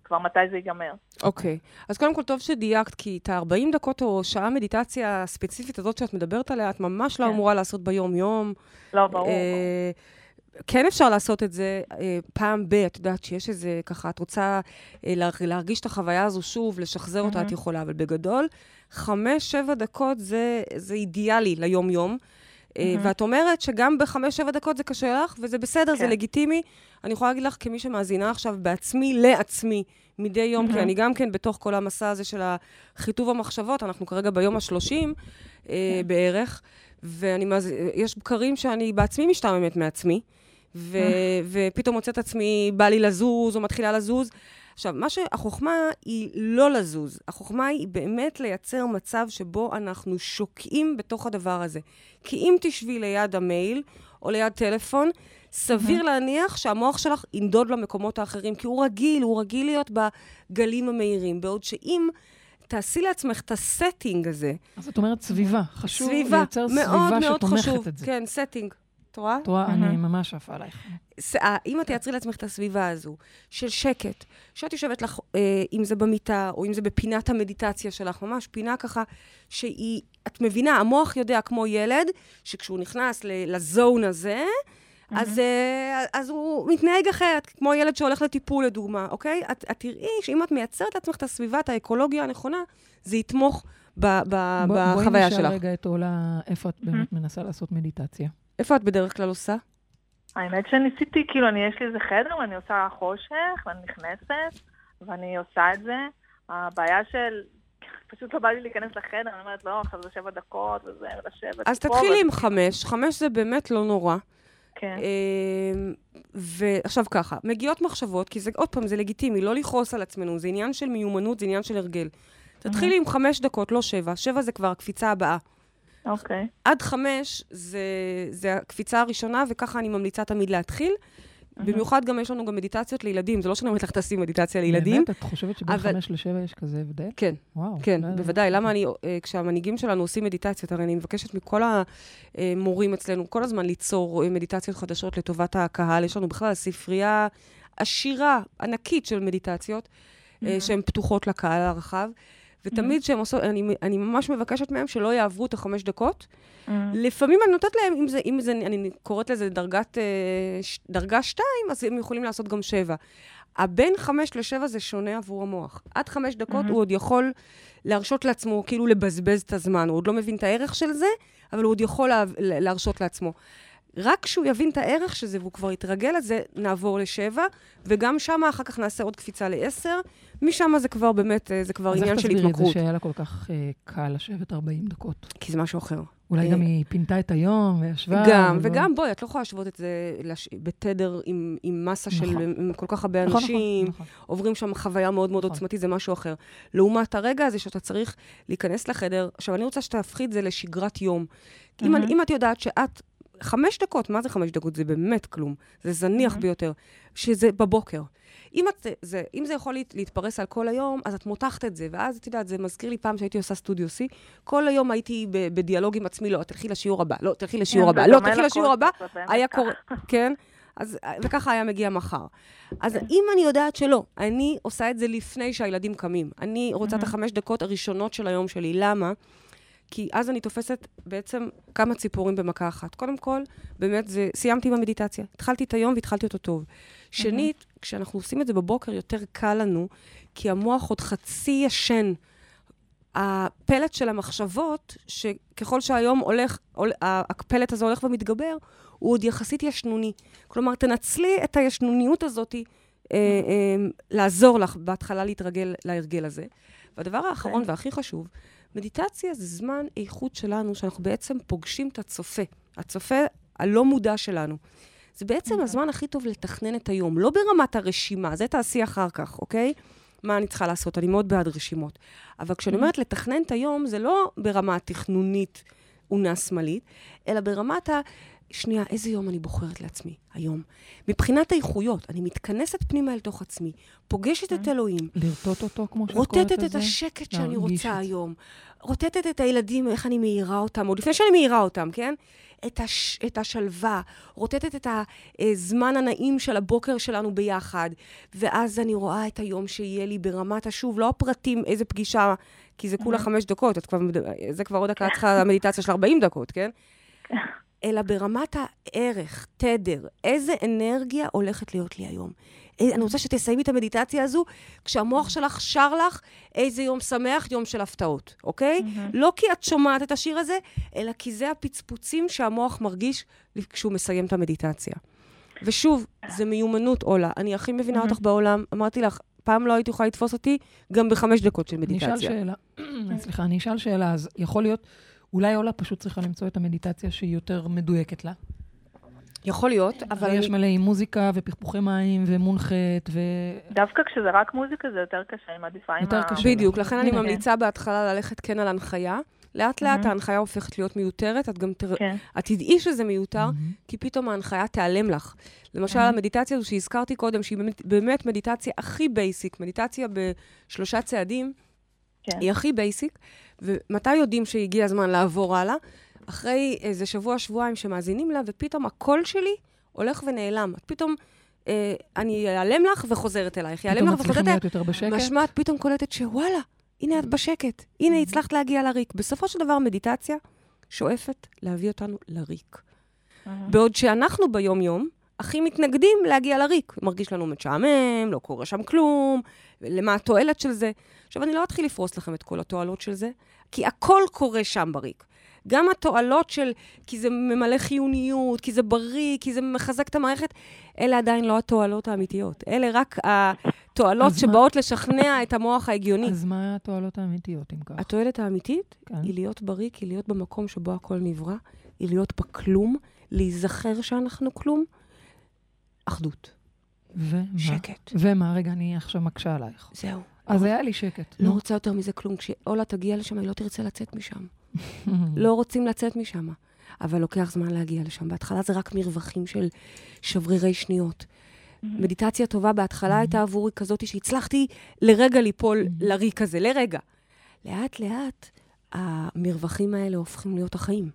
כבר מתי זה ייגמר. אוקיי. אז קודם כל, טוב שדייקת, כי את ה-40 דקות או שעה מדיטציה הספציפית הזאת שאת מדברת עליה, את ממש לא כן. אמורה לעשות ביום-יום. לא, ברור. אה, כן אפשר לעשות את זה אה, פעם ב, את יודעת שיש איזה, ככה, את רוצה אה, לה- להרגיש את החוויה הזו שוב, לשחזר אותה, את מהמם. יכולה, אבל בגדול, חמש, שבע דקות זה, זה אידיאלי ליום-יום. אה, מהמם. ואת אומרת שגם בחמש, שבע דקות זה קשה לך, וזה בסדר, זה כן. לגיטימי. אני יכולה להגיד לך, כמי שמאזינה עכשיו בעצמי לעצמי, מדי יום, כי מהמם. אני גם כן בתוך כל המסע הזה של חיטוב המחשבות, אנחנו כרגע ביום ה-30 אה, בערך, ואני מאז... יש בקרים שאני בעצמי משתעממת מעצמי, ו... ופתאום מוצאת עצמי, בא לי לזוז, או מתחילה לזוז. עכשיו, מה שהחוכמה היא לא לזוז, החוכמה היא באמת לייצר מצב שבו אנחנו שוקעים בתוך הדבר הזה. כי אם תשבי ליד המייל, או ליד טלפון, סביר להניח שהמוח שלך ינדוד למקומות האחרים, כי הוא רגיל, הוא רגיל להיות בגלים המהירים. בעוד שאם תעשי לעצמך את ה setting הזה, אז את אומרת סביבה. חשוב סביבה, לייצר מאוד סביבה מאוד שתומכת חשוב. את זה. כן, setting. את רואה? את רואה. אני ממש עפה עלייך. אה, אם את תייצרי לעצמך את הסביבה הזו, של שקט, שאת יושבת לך, אה, אם זה במיטה, או אם זה בפינת המדיטציה שלך, ממש פינה ככה, שהיא, את מבינה, המוח יודע כמו ילד, שכשהוא נכנס לזון הזה, אז, אה, אז הוא מתנהג אחרת, כמו ילד שהולך לטיפול, לדוגמה, אוקיי? את, את תראי שאם את מייצרת לעצמך את הסביבה, את האקולוגיה הנכונה, זה יתמוך ב, ב, בוא- בחוויה בואי נשאל שלך. רגע את עולה, איפה את באמת מנסה לעשות מדיטציה. איפה את בדרך כלל עושה? האמת שניסיתי, כאילו, אני, יש לי איזה חדר, ואני עושה חושך, ואני נכנסת, ואני עושה את זה. הבעיה של... פשוט לא בא לי להיכנס לחדר, אני אומרת, לא, עכשיו זה שבע דקות, וזה, לשבת אז פה, תתחילי ו- עם חמש, חמש זה באמת לא נורא. כן. אמ, ועכשיו ככה, מגיעות מחשבות, כי זה, עוד פעם, זה לגיטימי, לא לכעוס על עצמנו, זה עניין של מיומנות, זה עניין של הרגל. תתחילי עם חמש דקות, לא שבע. שבע זה כבר הקפיצה הבאה. אוקיי. עד חמש זה, זה הקפיצה הראשונה, וככה אני ממליצה תמיד להתחיל. במיוחד גם יש לנו גם מדיטציות לילדים, זה לא שאני אומרת לך תעשי מדיטציה לילדים. באמת? את חושבת שבין אבל- חמש לשבע יש כזה הבדל? כן, וואו. כן, ידעתי. בוודאי. למה אני, אה, כשהמנהיגים שלנו עושים מדיטציות, הרי אני מבקשת מכל המורים אצלנו כל הזמן ליצור אה, מדיטציות חדשות לטובת הקהל. יש לנו בכלל ספרייה עשירה, ענקית של מדיטציות, אה, שהן פתוחות לקהל הרחב. ותמיד כשהם עושות, אני, אני ממש מבקשת מהם שלא יעברו את החמש דקות. לפעמים אני נותנת להם, אם זה, אם זה אני קוראת לזה דרגת, אה, דרגה שתיים, אז הם יכולים לעשות גם שבע. הבין חמש לשבע זה שונה עבור המוח. עד חמש דקות הוא עוד יכול להרשות לעצמו, כאילו לבזבז את הזמן. הוא עוד לא מבין את הערך של זה, אבל הוא עוד יכול לה, להרשות לעצמו. רק כשהוא יבין את הערך של זה והוא כבר יתרגל לזה, נעבור לשבע, וגם שם אחר כך נעשה עוד קפיצה לעשר. משם זה כבר באמת, אה, זה כבר עניין של אז איך תסבירי את התמכרות. זה שהיה לה כל כך אה, קל לשבת 40 דקות? כי זה משהו אחר. אולי אה, גם היא פינתה את היום וישבה. גם, ולא- וגם, בואי, את לא יכולה להשוות את זה לש... בתדר עם, עם מסה של נכון. עם כל כך הרבה נכון, נכון, אנשים, נכון. עוברים שם חוויה מאוד מאוד נכון. עוצמתית, זה משהו אחר. לעומת הרגע הזה שאתה צריך להיכנס לחדר, עכשיו, אני רוצה שתהפכי את זה לשגרת יום. כי אם, אם את יודעת שאת, חמש דקות, מה זה חמש דקות? זה באמת כלום. זה זניח מהמם. ביותר. שזה בבוקר. אם, את, זה, אם זה יכול להת, להתפרס על כל היום, אז את מותחת את זה. ואז, את יודעת, זה מזכיר לי פעם שהייתי עושה סטודיו C, כל היום הייתי ב- בדיאלוג עם עצמי, לא, תלכי לשיעור הבא, לא, תלכי לשיעור הבא, לא, תלכי לשיעור הבא, היה קורה, כן? אז, וככה היה מגיע מחר. אז אם אני יודעת שלא, אני עושה את זה לפני שהילדים קמים. אני רוצה את החמש דקות הראשונות של היום שלי. למה? כי אז אני תופסת בעצם כמה ציפורים במכה אחת. קודם כל, באמת, זה, סיימתי עם המדיטציה. התחלתי את היום והתחלתי אותו טוב. שנית, כשאנחנו עושים את זה בבוקר, יותר קל לנו, כי המוח עוד חצי ישן. הפלט של המחשבות, שככל שהיום הולך, עול- הפלט הזה הולך ומתגבר, הוא עוד יחסית ישנוני. כלומר, תנצלי את הישנוניות הזאת, אה, אה, לעזור לך בהתחלה להתרגל להרגל הזה. והדבר האחרון והכי חשוב, מדיטציה זה זמן איכות שלנו, שאנחנו בעצם פוגשים את הצופה, הצופה הלא מודע שלנו. זה בעצם הזמן הכי טוב לתכנן את היום, לא ברמת הרשימה, זה תעשי אחר כך, אוקיי? מה אני צריכה לעשות? אני מאוד בעד רשימות. אבל כשאני אומרת לתכנן את היום, זה לא ברמה התכנונית אונה שמאלית, אלא ברמת ה... שנייה, איזה יום אני בוחרת לעצמי היום? מבחינת האיכויות, אני מתכנסת פנימה אל תוך עצמי, פוגשת את אלוהים, לרטוט אותו, כמו שאת קוראת לזה? רוטטת את השקט שאני רוצה. היום. רוטטת את הילדים, איך אני מאירה אותם, עוד לפני שאני מאירה אותם, כן? את, הש, את השלווה, רוטטת את הזמן הנעים של הבוקר שלנו ביחד, ואז אני רואה את היום שיהיה לי ברמת השוב, לא הפרטים, איזה פגישה, כי זה כולה חמש דקות, כבר, זה כבר עוד דקה צריכה מדיטציה של 40 דקות, כן? אלא ברמת הערך, תדר, איזה אנרגיה הולכת להיות לי היום. אה, אני רוצה שתסיימי את המדיטציה הזו כשהמוח שלך שר לך איזה יום שמח, יום של הפתעות, אוקיי? לא כי את שומעת את השיר הזה, אלא כי זה הפצפוצים שהמוח מרגיש כשהוא מסיים את המדיטציה. ושוב, זה מיומנות, אולה. אני הכי מבינה אותך בעולם. אמרתי לך, פעם לא הייתי יכולה לתפוס אותי גם בחמש דקות של אני מדיטציה. אשאל שאלה, סליחה, אני אשאל שאלה, אז יכול להיות, אולי אולה פשוט צריכה למצוא את המדיטציה שהיא יותר מדויקת לה. יכול להיות, אבל יש. מלא עם מוזיקה ופכפוכי מים ומונחת ו... דווקא כשזה רק מוזיקה זה יותר קשה, אני מעדיפה עם יותר ה... קשה. בדיוק, לכן אני. ממליצה בהתחלה ללכת כן על הנחיה. לאט לאט מהמם. ההנחיה הופכת להיות מיותרת, את גם תר... כן. את תדעי שזה מיותר, מהמם. כי פתאום ההנחיה תיעלם לך. למשל, מהמם. המדיטציה הזו שהזכרתי קודם, שהיא באמת, באמת מדיטציה הכי basic, מדיטציה בשלושה צעדים, כן. היא הכי basic, ומתי יודעים שהגיע הזמן לעבור הלאה? אחרי איזה שבוע, שבועיים שמאזינים לה, ופתאום הקול שלי הולך ונעלם. את פתאום, אה, אני אעלם לך וחוזרת אלייך, יעלם פתאום לך מצליחים וחוזרת להיות יותר בשקט. משמע, את פתאום קולטת שוואלה, הנה את בשקט, הנה הצלחת להגיע לריק. בסופו של דבר, מדיטציה שואפת להביא אותנו לריק. בעוד שאנחנו ביום-יום הכי מתנגדים להגיע לריק. מרגיש לנו משעמם, לא קורה שם כלום, למה התועלת של זה. עכשיו, אני לא אתחיל לפרוס לכם את כל התועלות של זה, כי הכל קורה שם בריק. גם התועלות של, כי זה ממלא חיוניות, כי זה בריא, כי זה מחזק את המערכת, אלה עדיין לא התועלות האמיתיות. אלה רק התועלות אז מה- שבאות לשכנע את המוח ההגיוני. אז מה התועלות האמיתיות, אם כך? התועלת האמיתית כן. היא להיות בריק, היא להיות במקום שבו הכל נברא, היא להיות בכלום, להיזכר שאנחנו כלום. אחדות, ומה? שקט. ומה? רגע, אני עכשיו מקשה עלייך. זהו. אז היה לי שקט. לא נו. רוצה יותר מזה כלום. כשאולה תגיע לשם, היא לא תרצה לצאת משם. לא רוצים לצאת משם. אבל לוקח זמן להגיע לשם. בהתחלה זה רק מרווחים של שברירי שניות. מדיטציה טובה בהתחלה הייתה עבורי כזאת שהצלחתי לרגע ליפול לריק הזה, לרגע. לאט-לאט המרווחים האלה הופכים להיות החיים.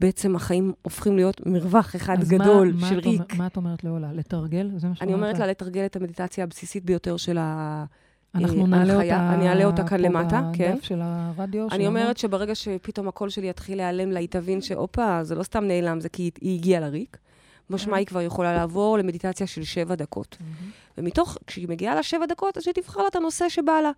בעצם החיים הופכים להיות מרווח אחד אז מה- גדול מה של אומר- ריק. מה את אומרת לעולה? לתרגל? זה מה שאת אני אומרת לה לתרגל את המדיטציה הבסיסית ביותר של ה... אנחנו אה, נעלה. אותה אני אעלה אותה כאן למטה, כן. בדף של הרדיו. אני. אומרת שברגע שפתאום הקול שלי יתחיל להיעלם לה, היא תבין שהופה, זה לא סתם נעלם, זה כי היא הגיעה לריק. משמע היא כבר יכולה לעבור למדיטציה של שבע דקות. ומתוך, כשהיא מגיעה לשבע דקות, אז שהיא תבחר לה את הנושא שבא לה.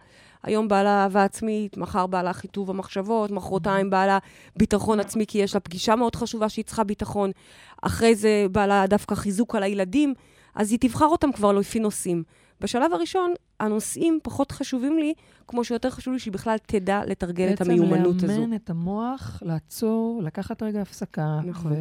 היום בא לה אהבה עצמית, מחר בא לה חיטוב המחשבות, מחרתיים בא לה ביטחון עצמי, כי יש לה פגישה מאוד חשובה שהיא צריכה ביטחון. אחרי זה בא לה דווקא חיזוק על הילדים, אז היא תבחר אותם כבר לפי נושאים. בשלב הראשון, הנושאים פחות חשובים לי, כמו שיותר חשוב לי שהיא בכלל תדע לתרגל את המיומנות הזו. בעצם לאמן את המוח, לעצור, לקחת רגע הפסקה, נכון.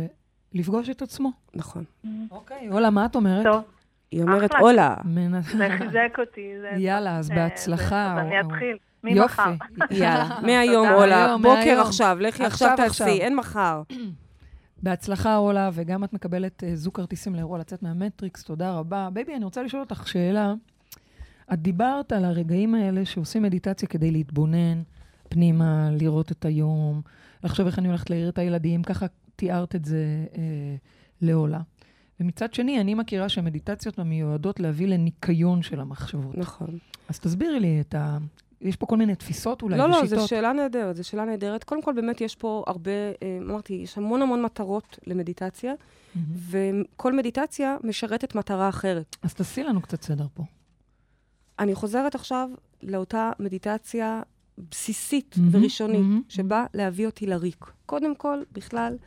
ולפגוש את עצמו. נכון. אוקיי, אולה, מה את אומרת? טוב, היא אומרת. אולה, זה חיזק אותי. יאללה, אז אה, בהצלחה. אז אני אתחיל. יופי. יאללה, מהיום. אולה, בוקר. עכשיו, לכי עכשיו תעשי. אין מחר. בהצלחה, אולה, וגם את מקבלת אה, זוג כרטיסים לאירוע לצאת מהמטריקס, תודה רבה. בייבי, אני רוצה לשאול אותך שאלה. את דיברת על הרגעים האלה שעושים מדיטציה כדי להתבונן פנימה, לראות את היום, לחשוב איך אני הולכת להעיר את הילדים, ככה תיארת את זה אה, לאולה. ומצד שני, אני מכירה שהמדיטציות המיועדות להביא לניקיון של המחשבות. נכון. אז תסבירי לי את ה... יש פה כל מיני תפיסות אולי לא, לא, ושיטות. זו שאלה נהדרת, זו שאלה נהדרת. קודם כל, באמת יש פה הרבה, אה, אמרתי, יש המון המון מטרות למדיטציה, מהמם. וכל מדיטציה משרתת מטרה אחרת. אז תעשי לנו קצת סדר פה. אני חוזרת עכשיו לאותה מדיטציה בסיסית מהמם, וראשונית, מהמם. שבאה להביא אותי לריק. קודם כל, בכלל,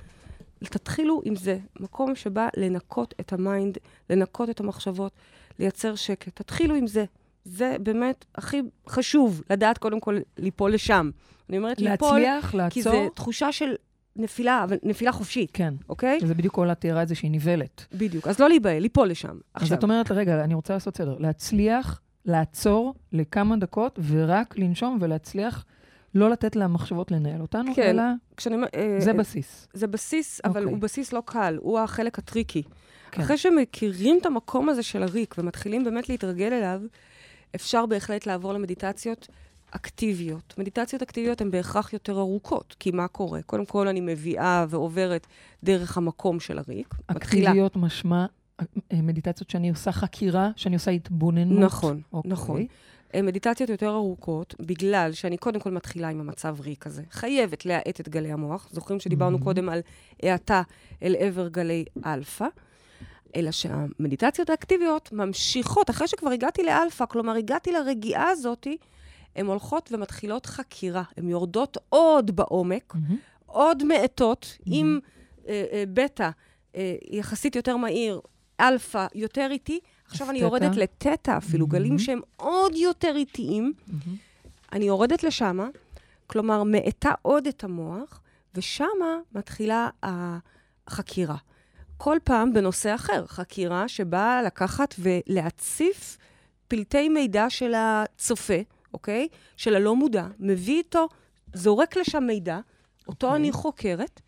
תתחילו עם זה, מקום שבא לנקות את ה mind, לנקות את המחשבות, לייצר שקט. תתחילו עם זה. זה באמת הכי חשוב, לדעת קודם כל ליפול לשם. אני אומרת ליפול, להצליח, כי לעצור. זו תחושה של נפילה, אבל נפילה חופשית, כן. אוקיי? שזה בדיוק אולה תיארה את זה שהיא נבלת. בדיוק. אז לא להיבהל, ליפול לשם. אז עכשיו, את אומרת, רגע, אני רוצה לעשות סדר. להצליח, לעצור לכמה דקות, ורק לנשום ולהצליח לא לתת למחשבות לנהל אותנו, כן. אלא כשאני... אה, זה אה, בסיס. זה בסיס, אבל אוקיי. הוא בסיס לא קל, הוא החלק הטריקי. כן. אחרי שמכירים את המקום הזה של הריק ומתחילים באמת להתרגל אליו, אפשר בהחלט לעבור למדיטציות אקטיביות. מדיטציות אקטיביות הן בהכרח יותר ארוכות, כי מה קורה? קודם כל, אני מביאה ועוברת דרך המקום של הריק. מתחילה- אקטיביות משמע אה, מדיטציות שאני עושה חקירה, שאני עושה התבוננות. נכון, אוקיי. נכון. אה, מדיטציות יותר ארוכות, בגלל שאני קודם כל מתחילה עם המצב ריק הזה. חייבת להאט את גלי המוח. זוכרים שדיברנו Mhm. קודם על האטה אל עבר גלי אלפא? אלא שהמדיטציות האקטיביות ממשיכות, אחרי שכבר הגעתי לאלפא, כלומר, הגעתי לרגיעה הזאתי, הן הולכות ומתחילות חקירה. הן יורדות עוד בעומק, מהמם. עוד מאטות, mhm. עם אה, אה, בטא אה, יחסית יותר מהיר, אלפא יותר איטי. עכשיו אני? יורדת לתטא אפילו. גלים שהם עוד יותר איטיים. מהמם. אני יורדת לשמה, כלומר, מאטה עוד את המוח, ושמה מתחילה החקירה. כל פעם בנושא אחר, חקירה שבאה לקחת ולהציף פלטי מידע של הצופה, אוקיי? של הלא מודע, מביא איתו, זורק לשם מידע, אותו אוקיי. אני חוקרת,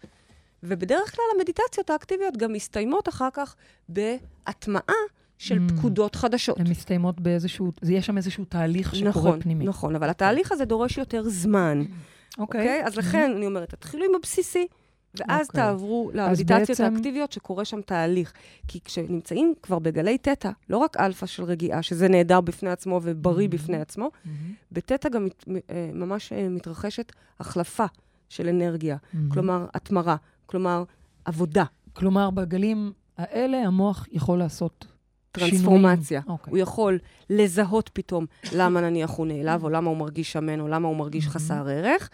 ובדרך כלל המדיטציות האקטיביות גם מסתיימות אחר כך בהטמעה של Mm. פקודות חדשות. הן מסתיימות באיזשהו, זה יש שם איזשהו תהליך שקורה נכון, פנימי. נכון, אבל התהליך הזה דורש יותר זמן, אוקיי. אוקיי? אז לכן אני אומרת, תתחילו עם הבסיסי, ואז אוקיי. תעברו למדיטציות בעצם- האקטיביות שקורה שם תהליך. כי כשנמצאים כבר בגלי תטא, לא רק אלפא של רגיעה, שזה נהדר בפני עצמו ובריא mhm. בפני עצמו, מהמם. בתטא גם מת- אה, ממש אה, מתרחשת החלפה של אנרגיה, מהמם. כלומר, התמרה, כלומר, עבודה, כלומר, בגלים האלה המוח יכול לעשות טרנספורמציה. שינויים. אוקיי. הוא יכול לזהות פתאום למה נניח הוא נעלב, או למה הוא מרגיש שמן, או למה הוא מרגיש Mhm. חסר ערך,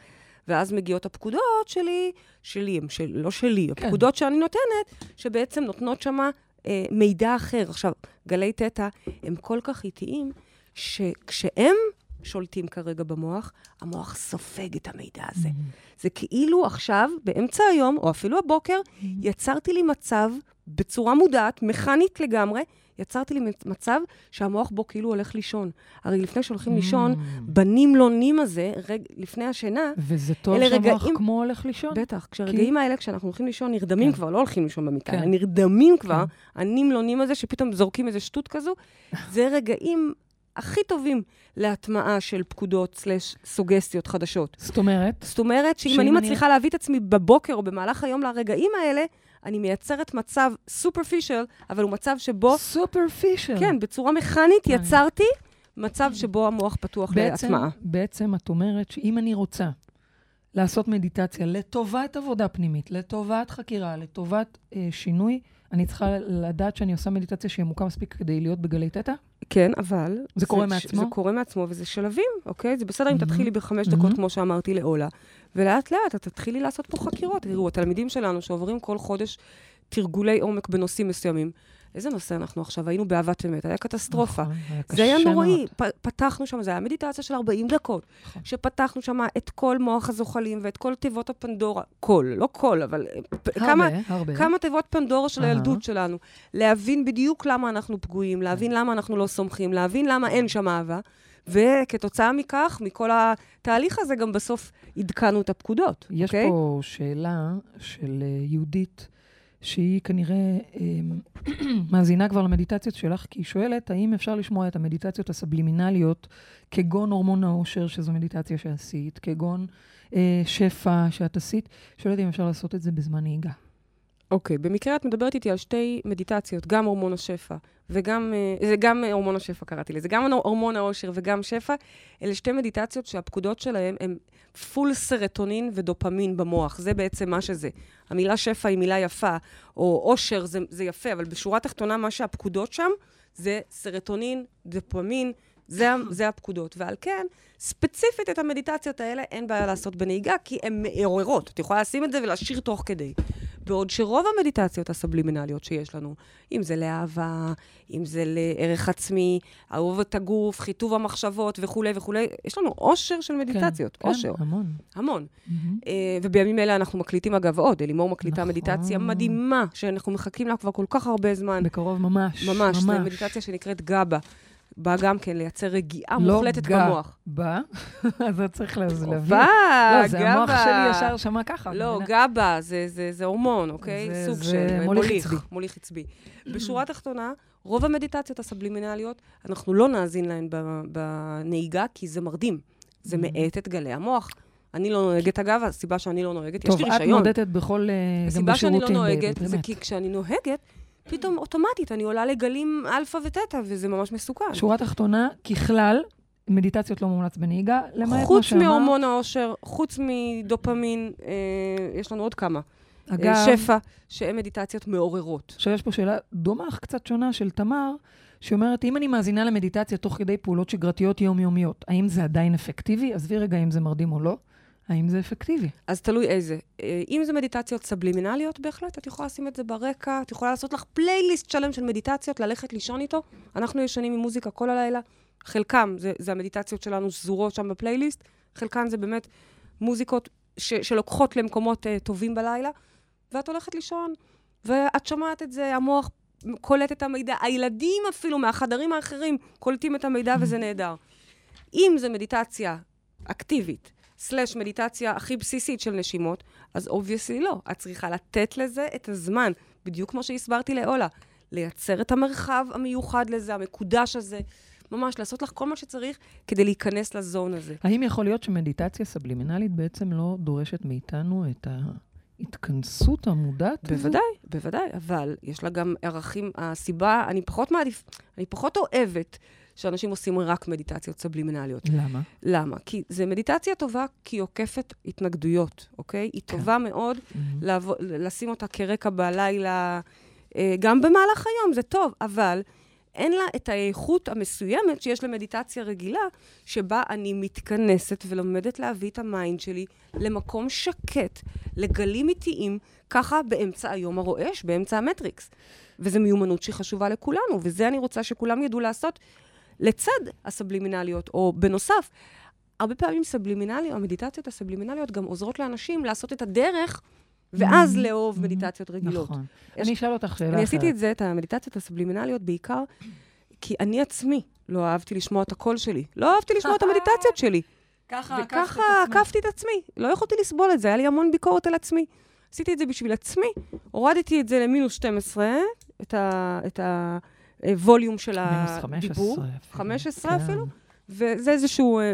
ואז מגיעות הפקודות שלי, שלי, של, לא שלי, כן. הפקודות שאני נותנת, שבעצם נותנות שם אה, מידע אחר. עכשיו, גלי תטא הם כל כך איטיים, שכשהם שולטים כרגע במוח, המוח סופג את המידע הזה. מהמם. זה כאילו עכשיו, באמצע היום, או אפילו הבוקר, יצרתי לי מצב, בצורה מודעת, מכנית לגמרי, יצרתי לי מצב שהמוח בו כאילו הולך לישון. הרי לפני שהולכים לישון, Mm. בנמלונים הזה, רג... לפני השינה, וזה טוב שהמוח רגעים- כמו הולך לישון? בטח, כשהרגעים האלה, כשאנחנו הולכים לישון, נרדמים כן. כבר, לא הולכים לישון במיטה, כן. נרדמים כבר, הנמלונים הזה, שפתאום זורקים איזה שטות כזו, זה רגעים הכי טובים להטמעה של פקודות סלש סוגסטיות חדשות. זאת אומרת, זאת אומרת שאם אני- מצליחה להביא את עצמי בבוקר או במהלך היום לרגעים האלה, אני מייצרת מצב סופרפישל, אבל הוא מצב שבו, סופרפישל. כן, בצורה מכנית מעניין. יצרתי מצב שבו המוח פתוח בעצם, להטמעה. בעצם את אומרת שאם אני רוצה לעשות מדיטציה לטובת עבודה פנימית, לטובת חקירה, לטובת אה, שינוי, אני צריכה לדעת שאני עושה מדיטציה שהיא עמוקה מספיק כדי להיות בגלי תטא? כן, אבל... זה קורה מעצמו? זה קורה מעצמו, וזה שלבים, אוקיי? זה בסדר אם Mhm. תתחילי בחמש Mhm. דקות, כמו שאמרתי לאולה, ולאט-לאט את תתחילי לעשות פה חקירות. תראו, התלמידים שלנו שעוברים כל חודש תרגולי עומק בנושאים מסוימים, איזה נושא אנחנו עכשיו? היינו באהבת אמת, היה קטסטרופה. נכון, היה זה היה נוראי. פ- פתחנו שם, זה היה מדיטציה של 40 דקות. נכון. שפתחנו שם את כל מוח הזוחלים ואת כל תיבות הפנדורה. כל, לא כל, אבל אה, פ- כמה, הרבה, הרבה. כמה תיבות פנדורה של אהה. הילדות שלנו. להבין בדיוק למה אנחנו פגועים, להבין למה אנחנו לא סומכים, להבין למה אין שם אהבה. וכתוצאה מכך, מכל התהליך הזה, גם בסוף עדכנו את הפקודות, יש אוקיי? פה שאלה של אה, יהודית, שהיא כנראה אה, מאזינה כבר למדיטציות שלך, כי היא שואלת, האם אפשר לשמוע את המדיטציות הסבלימינליות, כגון הורמון האושר, שזו מדיטציה שעשית, כגון אה, שפע שאת עשית? שואלת אם אפשר לעשות את זה בזמן נהיגה. אוקיי, במקרה את מדברת איתי על שתי מדיטציות, גם הורמון השפע וגם, אה, זה גם הורמון השפע קראתי לזה, גם הורמון העושר וגם שפע, אלה שתי מדיטציות שהפקודות שלהן הן פול סרטונין ודופמין במוח, זה בעצם מה שזה. המילה שפע היא מילה יפה, או עושר זה, זה יפה, אבל בשורה התחתונה מה שהפקודות שם זה סרטונין, דופמין, זה, זה הפקודות. ועל כן, ספציפית את המדיטציות האלה אין בעיה לעשות בנהיגה, כי הן מעוררות. את יכולה לשים את זה ולהשאיר תוך כדי. בעוד שרוב המדיטציות הסבלימינליות שיש לנו, אם זה לאהבה, אם זה לערך עצמי, אהוב את הגוף, חיטוב המחשבות וכולי וכולי, יש לנו עושר של מדיטציות, כן, עושר, כן, המון. המון. מהמם. אה, ובימים אלה אנחנו מקליטים אגב עוד, אלימור מקליטה נכון. מדיטציה מדהימה, שאנחנו מחכים לה כבר כל כך הרבה זמן. בקרוב ממש. ממש, זו מדיטציה שנקראת גבה. באה גם כן לייצר רגיעה לא מוחלטת גה, במוח. בא, אז את צריך לה- להבין. הופה, לא, זה המוח גבה. שלי ישר שמע ככה. לא? גבה, זה, זה, זה הורמון, אוקיי? זה- סוג זה של מוליך מוליך, עצבי. מוליך עצבי. בשורה התחתונה, רוב המדיטציות הסבלימינליות, אנחנו לא נאזין להן בנהיגה, כי זה מרדים. זה מאט את גלי המוח. אני לא נוהגת, אגב, הסיבה שאני לא נוהגת, טוב, יש לי את רישיון. נודדת בכל, אה, הסיבה שאני. לא נוהגת, זה באמת. כי כשאני נוהגת, פתאום אוטומטית אני עולה לגלים אלפא ותטא, וזה ממש מסוכן. שורה תחתונה, ככלל, מדיטציות לא מומלץ בנהיגה, למעט מה חוץ שאמרת. מהורמון העושר, חוץ מדופמין, אה, יש לנו עוד כמה. אה, אגב, שפע, שהן מדיטציות מעוררות. עכשיו יש פה שאלה דומה אך קצת שונה של תמר, שאומרת, אם אני מאזינה למדיטציה תוך כדי פעולות שגרתיות יומיומיות, האם זה עדיין אפקטיבי? עזבי רגע אם זה מרדים או לא. האם זה אפקטיבי? אז תלוי איזה. אה, אם זה מדיטציות סבלימינליות, בהחלט, את יכולה לשים את זה ברקע, את יכולה לעשות לך פלייליסט שלם של מדיטציות, ללכת לישון איתו. אנחנו ישנים עם מוזיקה כל הלילה. חלקם, זה, זה המדיטציות שלנו שזורות שם בפלייליסט, חלקן זה באמת מוזיקות ש, שלוקחות למקומות uh, טובים בלילה, ואת הולכת לישון, ואת שומעת את זה, המוח קולט את המידע, הילדים אפילו מהחדרים האחרים קולטים את המידע וזה נהדר. אם זה מדיטציה אקטיבית, slash מדיטציה הכי בסיסית של נשימות, אז obviously לא. את צריכה לתת לזה את הזמן, בדיוק כמו שהסברתי לאולה. לייצר את המרחב המיוחד לזה, המקודש הזה, ממש לעשות לך כל מה שצריך כדי להיכנס לזון הזה. האם יכול להיות שמדיטציה סבלימינלית בעצם לא דורשת מאיתנו את ההתכנסות המודעת? בוודאי, בוודאי, אבל יש לה גם ערכים, הסיבה, אני פחות מעדיף, אני פחות אוהבת שאנשים עושים רק מדיטציות סבלימינליות. למה? למה? כי זו מדיטציה טובה כי היא עוקפת התנגדויות, אוקיי? היא טובה מאוד מהמם. לעבוד, לשים אותה כרקע בלילה, אה, גם במהלך היום, זה טוב, אבל אין לה את האיכות המסוימת שיש למדיטציה רגילה, שבה אני מתכנסת ולומדת להביא את ה mind שלי למקום שקט, לגלים איטיים, ככה באמצע היום הרועש, באמצע המטריקס. וזו מיומנות שהיא חשובה לכולנו, וזה אני רוצה שכולם ידעו לעשות לצד הסבלימינליות, או בנוסף. הרבה פעמים סבלימינליות, המדיטציות הסבלימינליות גם עוזרות לאנשים לעשות את הדרך, ואז Mhm, לאהוב mhm. מדיטציות רגילות. נכון. יש- אני אשאל אותך שאלה אחרת. אני עשיתי את זה, את המדיטציות הסבלימינליות, בעיקר כי אני עצמי לא אהבתי לשמוע את הקול שלי. לא אהבתי לשמוע את המדיטציות שלי. ככה וככה עקפתי את עצמי. לא יכולתי לסבול את זה, היה לי המון ביקורת על עצמי. עשיתי את זה בשביל עצמי, הורדתי את זה למינוס 12, את ה- את הווליום של מינוס הדיבור. 15 אפילו. 15 כן. אפילו. וזה איזשהו... אה, אה,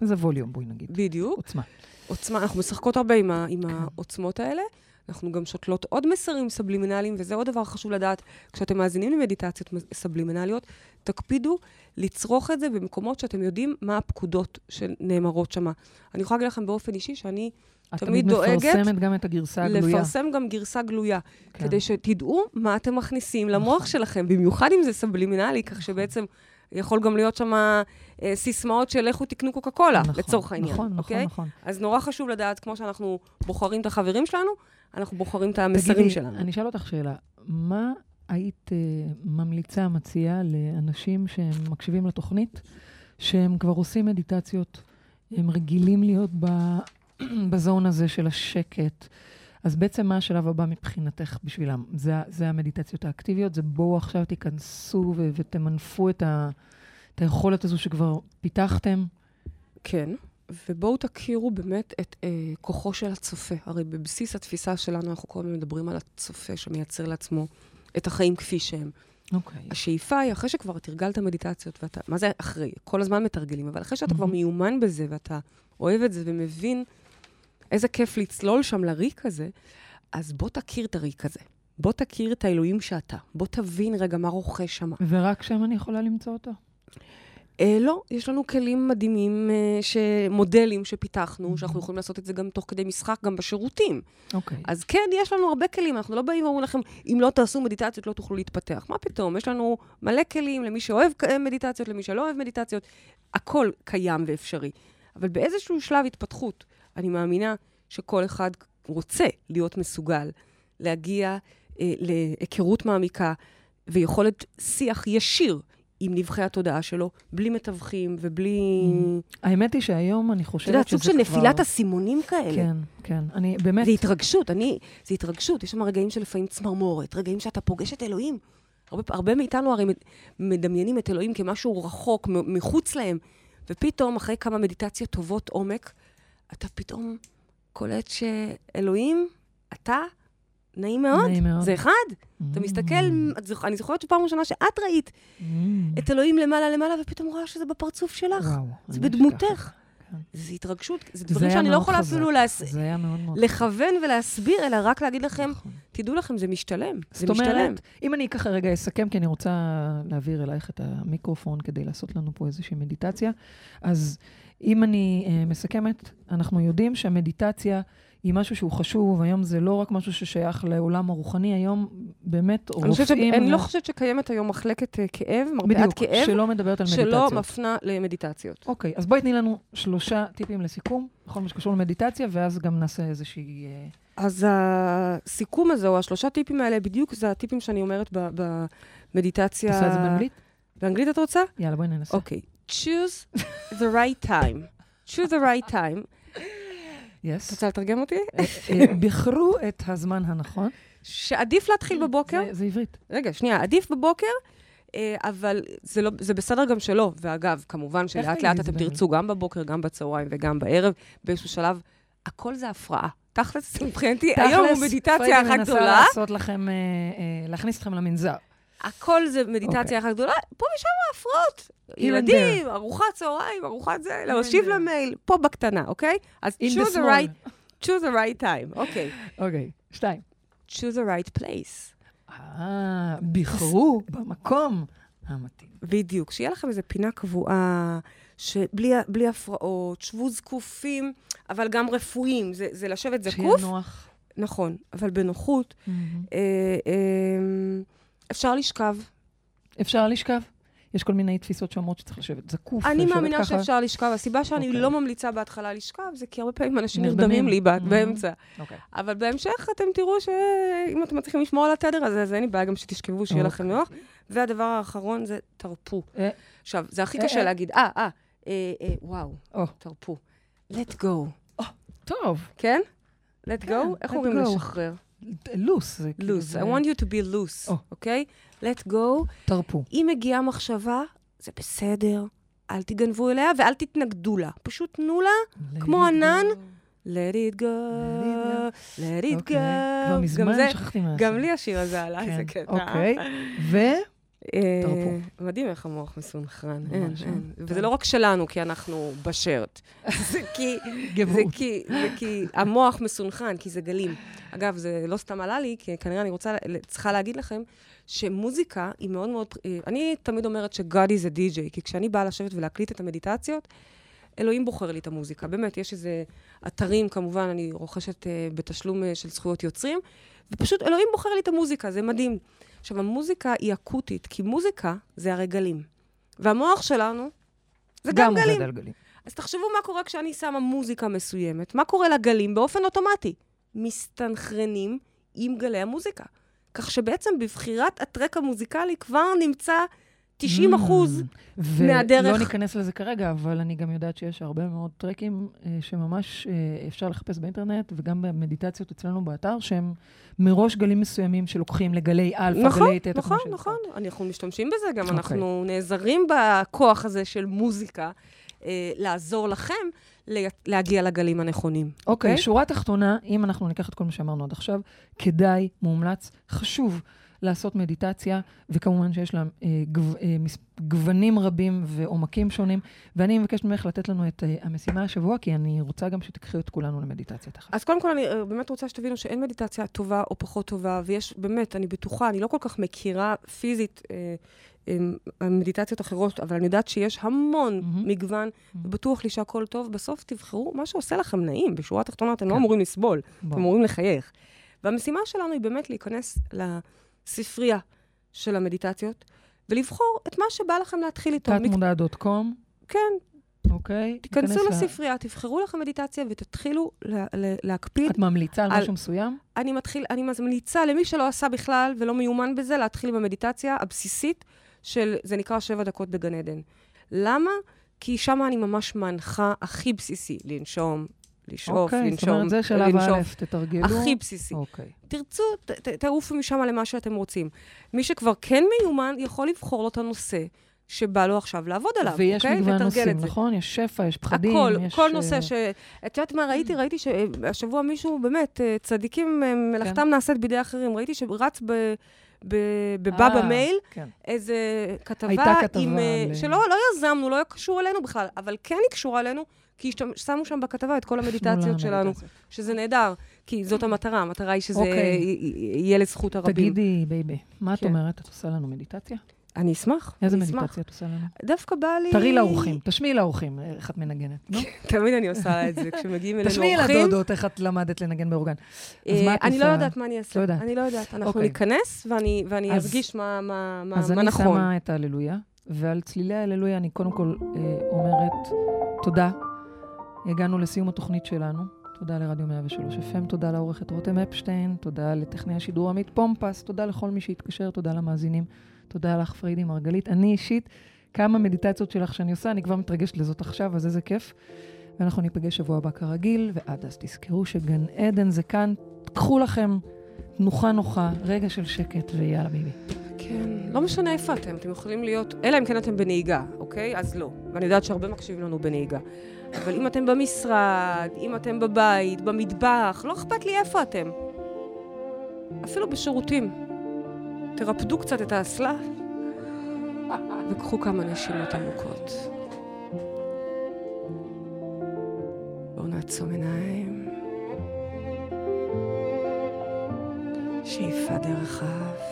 איזה ווליום, בואי נגיד. בדיוק. עוצמה. עוצמה, אנחנו משחקות הרבה עם, ה, עם העוצמות האלה, אנחנו גם שותלות עוד מסרים סבלימינליים, וזה עוד דבר חשוב לדעת, כשאתם מאזינים למדיטציות סבלימינליות, תקפידו לצרוך את זה במקומות שאתם יודעים מה הפקודות שנאמרות שם. אני יכולה להגיד לכם באופן אישי שאני את תמיד תמיד דואגת מפרסמת גם את הגרסה הגלויה. לפרסם גם גרסה גלויה, כן. כדי שתדעו מה אתם מכניסים למוח נכון. שלכם, במיוחד אם זה סבלימינלי, כך שבעצם יכול גם להיות שם אה, סיסמאות של לכו תקנו קוקה קולה, נכון, לצורך העניין, נכון, נכון, אוקיי? נכון. אז נורא חשוב לדעת, כמו שאנחנו בוחרים את החברים שלנו, אנחנו בוחרים את המסרים תגידי, שלנו. אני אשאל אותך שאלה. מה היית uh, ממליצה, מציעה לאנשים שהם מקשיבים לתוכנית, שהם כבר עושים מדיטציות, הם רגילים להיות ב, בזון הזה של השקט. אז בעצם מה השלב הבא מבחינתך בשבילם? זה, זה המדיטציות האקטיביות? זה בואו עכשיו תיכנסו ו- ותמנפו את, ה, את היכולת הזו שכבר פיתחתם? כן, ובואו תכירו באמת את אה, כוחו של הצופה. הרי בבסיס התפיסה שלנו, אנחנו כל הזמן מדברים על הצופה שמייצר לעצמו את החיים כפי שהם. אוקיי. השאיפה היא, אחרי שכבר תרגלת מדיטציות, ואתה, מה זה אחרי? כל הזמן מתרגלים, אבל אחרי שאתה כבר מהמם. מיומן בזה, ואתה אוהב את זה ומבין איזה כיף לצלול שם לריק הזה, אז בוא תכיר את הריק הזה. בוא תכיר את האלוהים שאתה. בוא תבין רגע מה רוכש שם. ורק שם אני יכולה למצוא אותו? אה, לא, יש לנו כלים מדהימים, אה, ש... מודלים שפיתחנו, שאנחנו Mhm. יכולים לעשות את זה גם תוך כדי משחק, גם בשירותים. אוקיי. אז כן, יש לנו הרבה כלים, אנחנו לא באים ואומרים לכם, אם לא תעשו מדיטציות, לא תוכלו להתפתח. מה פתאום? יש לנו מלא כלים למי שאוהב כ- מדיטציות, למי שלא אוהב מדיטציות. הכל קיים ואפשרי. אבל באיזשהו שלב התפתחות, אני מאמינה שכל אחד רוצה להיות מסוגל להגיע אה, להיכרות מעמיקה ויכולת שיח ישיר עם נבחי התודעה שלו, בלי מתווכים ובלי... האמת היא שהיום אני חושבת שזה סוג כבר... של נפילת אסימונים כאלה. כן, כן. אני באמת... זה התרגשות, אני, זה התרגשות. יש שם רגעים של לפעמים צמרמורת, רגעים שאתה פוגש את אלוהים. הרבה, הרבה מאיתנו הרי מדמיינים את אלוהים כמשהו רחוק, מחוץ להם, ופתאום, אחרי כמה מדיטציות טובות עומק, אתה פתאום קולט שאלוהים, אתה, נעים מאוד, נעים מאוד. זה אחד. אתה מסתכל, את זוכ- אני זוכרת שפעם ראשונה שאת ראית Mm. את אלוהים למעלה למעלה, ופתאום רואה שזה בפרצוף שלך. וואו. זה בדמותך. כן. זה התרגשות, זה זה דברים היה שאני לא יכולה חזק. אפילו להס... זה מאוד מאוד... לכוון ולהסביר, אלא רק להגיד לכם, נכון. תדעו לכם, זה משתלם. זה זאת משתלם. אומרת, אם אני ככה רגע אסכם, כי אני רוצה להעביר אלייך את המיקרופון כדי לעשות לנו פה איזושהי מדיטציה, אז אם אני uh, מסכמת, אנחנו יודעים שהמדיטציה היא משהו שהוא חשוב, היום זה לא רק משהו ששייך לעולם הרוחני, היום באמת אני, חושבת. רופאים... אני לא חושבת שקיימת היום מחלקת אה, כאב, מרפאת בדיוק, כאב, שלא מדברת על שלא מדיטציות. מפנה למדיטציות. אוקיי, אז בואי תני לנו שלושה טיפים לסיכום, בכל מה שקשור למדיטציה, ואז גם נעשה איזושהי... אה, אז הסיכום הזה, או השלושה טיפים האלה, בדיוק זה הטיפים שאני אומרת במדיטציה... תעשה את זה באנגלית? באנגלית את רוצה? יאללה, בואי ננסה. אוקיי. choose the right time. choose the right time. את יס. רוצה לתרגם אותי? אה, אה, בחרו את הזמן הנכון. שעדיף להתחיל בבוקר. זה- זה עברית. רגע, שנייה, עדיף בבוקר, אה, אבל זה, לא, זה בסדר גם שלא. ואגב, כמובן שלאט לאט את אתם? תרצו גם בבוקר, גם בצהריים וגם בערב, באיזשהו שלב. הכל זה הפרעה. תכלס, מבחינתי, היום הוא מדיטציה פריידי אחת מנסה גדולה, לעשות לכם, אה, אה, להכניס אתכם למנזר. הכל זה מדיטציה אחת גדולה, פה ושם הפרעות. and ילדים, ארוחת צהריים, ארוחת זה, להושיב. למייל, פה בקטנה, אוקיי? אז choose the right, choose the right time, אוקיי. אוקיי, שתיים. choose the right place. אה, בחרו במקום המתאים. בדיוק, שיהיה לכם איזו פינה קבועה, שבלי בלי הפרעות, שבו זקופים, אבל גם רפואיים. זה, זה לשבת שיהיה זקוף, נוח. נכון, אבל בנוחות. מהמם. אה, אה, אפשר לשכב. אפשר לשכב? יש כל מיני תפיסות שאומרות שצריך לשבת זקוף. אני מאמינה ככה. שאפשר לשכב. הסיבה שאני אוקיי. לא ממליצה בהתחלה לשכב, זה כי הרבה פעמים אנשים נרדמים. לי Mhm. באמצע. אוקיי. אבל בהמשך אתם תראו שאם אתם מצליחים לשמור על התדר הזה, אז אין לי בעיה גם שתשכבו, שיהיה לכם אוקיי. נוח. והדבר האחרון זה תרפו. אה. עכשיו, זה הכי אה, קשה אה. להגיד, אה, אה, אה, אה, וואו, או. תרפו. let go, טוב, כן? let כן, go? איך let אומרים. לשחרר? לוס. זה כאילו loose. זה- I want you to be loose, או. אוקיי? let go. תרפו. אם מגיעה מחשבה, זה בסדר. אל תגנבו אליה ואל תתנגדו לה. פשוט תנו לה, כמו Let it ענן, go. let it go, let it go. אוקיי. כבר מזמן זה- שכחתי מה גם לי השיר הזה עליי, זה כן, קטע. אוקיי. ו... אה, תרפו. מדהים איך המוח מסונכרן, אין, אין. אה? וזה לא רק שלנו, כי אנחנו בשרט. זה כי... זה. כי, זה כי המוח מסונכרן, כי זה גלים. אגב, זה לא סתם עלה לי, כי כנראה אני רוצה, צריכה להגיד לכם, שמוזיקה היא מאוד מאוד... אה, אני תמיד אומרת ש-God is a DJ, כי כשאני באה לשבת ולהקליט את המדיטציות, אלוהים בוחר לי את המוזיקה. באמת, יש איזה אתרים, כמובן, אני רוכשת אה, בתשלום אה, של זכויות יוצרים, ופשוט אלוהים בוחר לי את המוזיקה, זה מדהים. עכשיו, המוזיקה היא אקוטית, כי מוזיקה זה הרי גלים. והמוח שלנו זה גם, גם גלים. עובד על גלים. אז תחשבו מה קורה כשאני שמה מוזיקה מסוימת. מה קורה לגלים באופן אוטומטי? מסתנכרנים עם גלי המוזיקה. כך שבעצם בבחירת הטרק המוזיקלי כבר נמצא 90 אחוז. Mm. מהדרך. ולא ניכנס לזה כרגע, אבל אני גם יודעת שיש הרבה מאוד טרקים אה, שממש אה, אפשר לחפש באינטרנט, וגם במדיטציות אצלנו באתר, שהם מראש גלים מסוימים שלוקחים לגלי אלפא, נכון, גלי תטא. נכון, שהזכרת. נכון. אנחנו משתמשים בזה גם, אוקיי. אנחנו נעזרים בכוח הזה של מוזיקה אה, לעזור לכם לה- להגיע לגלים הנכונים. אוקיי, אוקיי? שורה תחתונה, אם אנחנו ניקח את כל מה שאמרנו עד עכשיו, כדאי, מומלץ, חשוב לעשות מדיטציה, וכמובן שיש לה אה, גו, אה, גוונים רבים ועומקים שונים, ואני מבקשת ממך לתת לנו את אה, המשימה השבוע, כי אני רוצה גם שתקחי את כולנו למדיטציה תכף. אז קודם כל, אני אה, באמת רוצה שתבינו שאין מדיטציה טובה או פחות טובה, ויש, באמת, אני בטוחה, אני לא כל כך מכירה פיזית אה, מדיטציות אחרות, אבל אני יודעת שיש המון מהמם. מגוון, ובטוח לי שהכל טוב. בסוף תבחרו מה שעושה לכם נעים. בשורה התחתונה אתם לא כן. אמורים לסבול, בוא. אתם אמורים לחייך. והמשימה שלנו היא באמת להיכנס לספרייה של המדיטציות, ולבחור את מה שבא לכם להתחיל איתו. תת-מודע.קום, כן, אוקיי? תיכנסו לספרייה, תבחרו לכם מדיטציה ותתחילו לה- לה- להקפיד את ממליצה על על- משהו מסוים? אני מתחיל, אני ממליצה למי שלא עשה בכלל ולא מיומן בזה, להתחיל עם המדיטציה הבסיסית של, זה נקרא שבע דקות בגן עדן. למה? כי שם אני ממש מנחה הכי בסיסי, לנשום, לשאוף, אוקיי, זאת לנשום, אומרת, זה שלב לנשוף. א', תתרגלו. הכי בסיסי. אוקיי. תרצו, ת, תעופו משם למה שאתם רוצים. מי שכבר כן מיומן, יכול לבחור לו את הנושא שבא לו עכשיו לעבוד עליו, ויש אוקיי? מגוון נושאים. נכון? יש שפע, יש פחדים, הכל, יש... כל אה, נושא ש... את יודעת מה ראיתי? ראיתי שהשבוע מישהו, באמת, אה, צדיקים, אה, מלאכתם נעשית בידי אחרים. ראיתי שרץ ב... ב- בבבא אה, מייל, כן. איזה כתבה הייתה כתבה עם... על- שלא לא יזמנו, לא קשור אלינו בכלל, אבל כן היא קשורה אלינו, כי שמו שם בכתבה את כל המדיטציות שלנו. שזה נהדר, כי זאת המטרה, המטרה היא שזה אוקיי. יהיה לזכות הרבים. תגידי, baby, מה את כן. אומרת? את עושה לנו מדיטציה? אני אשמח, איזה אני אשמח. מדיטציה את עושה לנו? דווקא בא לי... תראי לאורחים, תשמיעי לאורחים איך את מנגנת. נו, תמיד אני עושה את זה, כשמגיעים אלינו תשמיעי אורחים. לדודות איך את למדת לנגן באורגן. אז אה, מה את אני לא עושה? יודעת מה אני אעשה. לא יודעת. אני לא יודעת. אנחנו אוקיי. ניכנס ואני ארגיש מה- מה מה- אז אני נכון. שמה את ההללויה, ועל צלילי ההללויה אני קודם כל אה, אומרת תודה. הגענו לסיום התוכנית שלנו. תודה לרדיו 103 FM, תודה לעורכת רותם אפשטיין, תודה לטכנאי השידור עמית פומפס, תודה לכל מי שהתקשר, תודה למאזינים, תודה לך פריידי מרגלית. אני אישית, כמה מדיטציות שלך שאני עושה, אני כבר מתרגשת לזאת עכשיו, אז איזה כיף. ואנחנו ניפגש שבוע הבא כרגיל, ועד אז תזכרו שגן עדן זה כאן. קחו לכם תנוחה נוחה, רגע של שקט, ויאללה ביבי. כן, לא משנה איפה אתם, אתם יכולים להיות, אלא אם כן אתם בנהיגה, אוקיי? אז לא. ואני יודעת שהרבה מקשיבים לנו בנהיגה. אבל אם אתם במשרד, אם אתם בבית, במטבח, לא אכפת לי איפה אתם. אפילו בשירותים. תרפדו קצת את האסלה וקחו כמה נשימות עמוקות. בואו נעצום עיניים. שאיפה דרך האף.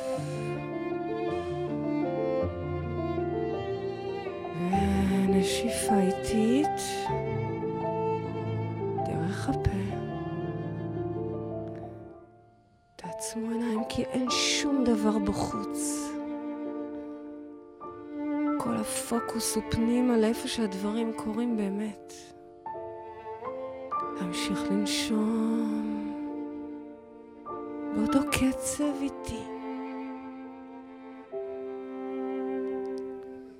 ונשיפה איטית דרך הפה. תעצמו עיניים כי אין שום דבר בחוץ. כל הפוקוס הוא פנימה לאיפה שהדברים קורים באמת. להמשיך לנשום באותו קצב איטי.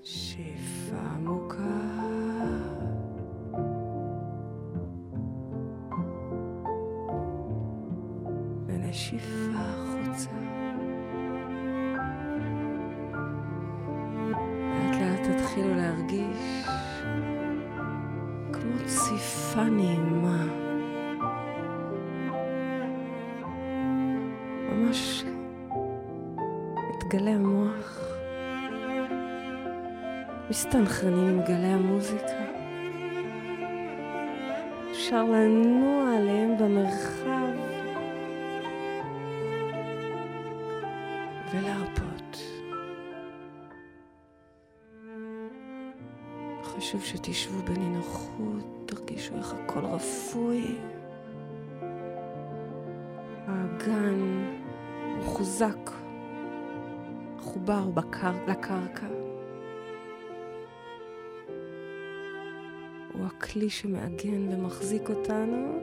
שאיפה עמוקה. גלי המוח מסתנכרנים עם גלי המוזיקה. אפשר לנוע עליהם במרחב ולהרפות. חשוב שתשבו בנינוחות, תרגישו איך הכל רפוי. האגן מחוזק, מחובר בקר... לקרקע. הוא הכלי שמעגן ומחזיק אותנו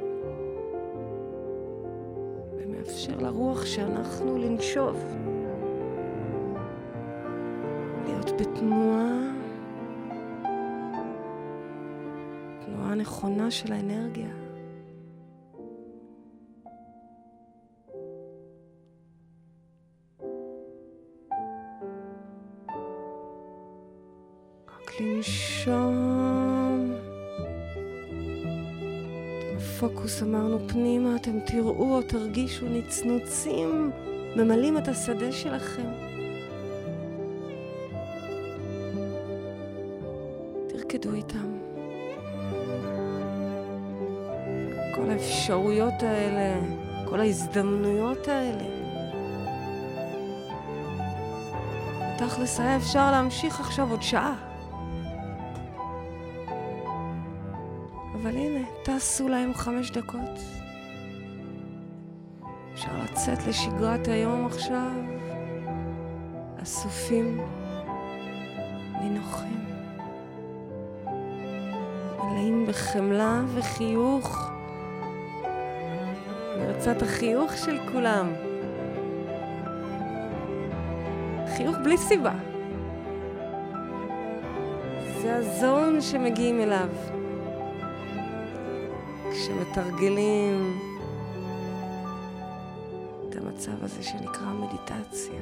ומאפשר לרוח שאנחנו לנשוב. להיות בתנועה, תנועה נכונה של האנרגיה. לנשום. בפוקוס אמרנו פנימה, אתם תראו או תרגישו נצנוצים ממלאים את השדה שלכם. תרקדו איתם. כל האפשרויות האלה, כל ההזדמנויות האלה. תכלס היה אפשר להמשיך עכשיו עוד שעה. טסו להם חמש דקות. אפשר לצאת לשגרת היום עכשיו, אסופים, נינוחים, מלאים בחמלה וחיוך. את החיוך של כולם. חיוך בלי סיבה. זה הזון שמגיעים אליו. כשמתרגלים את המצב הזה שנקרא מדיטציה.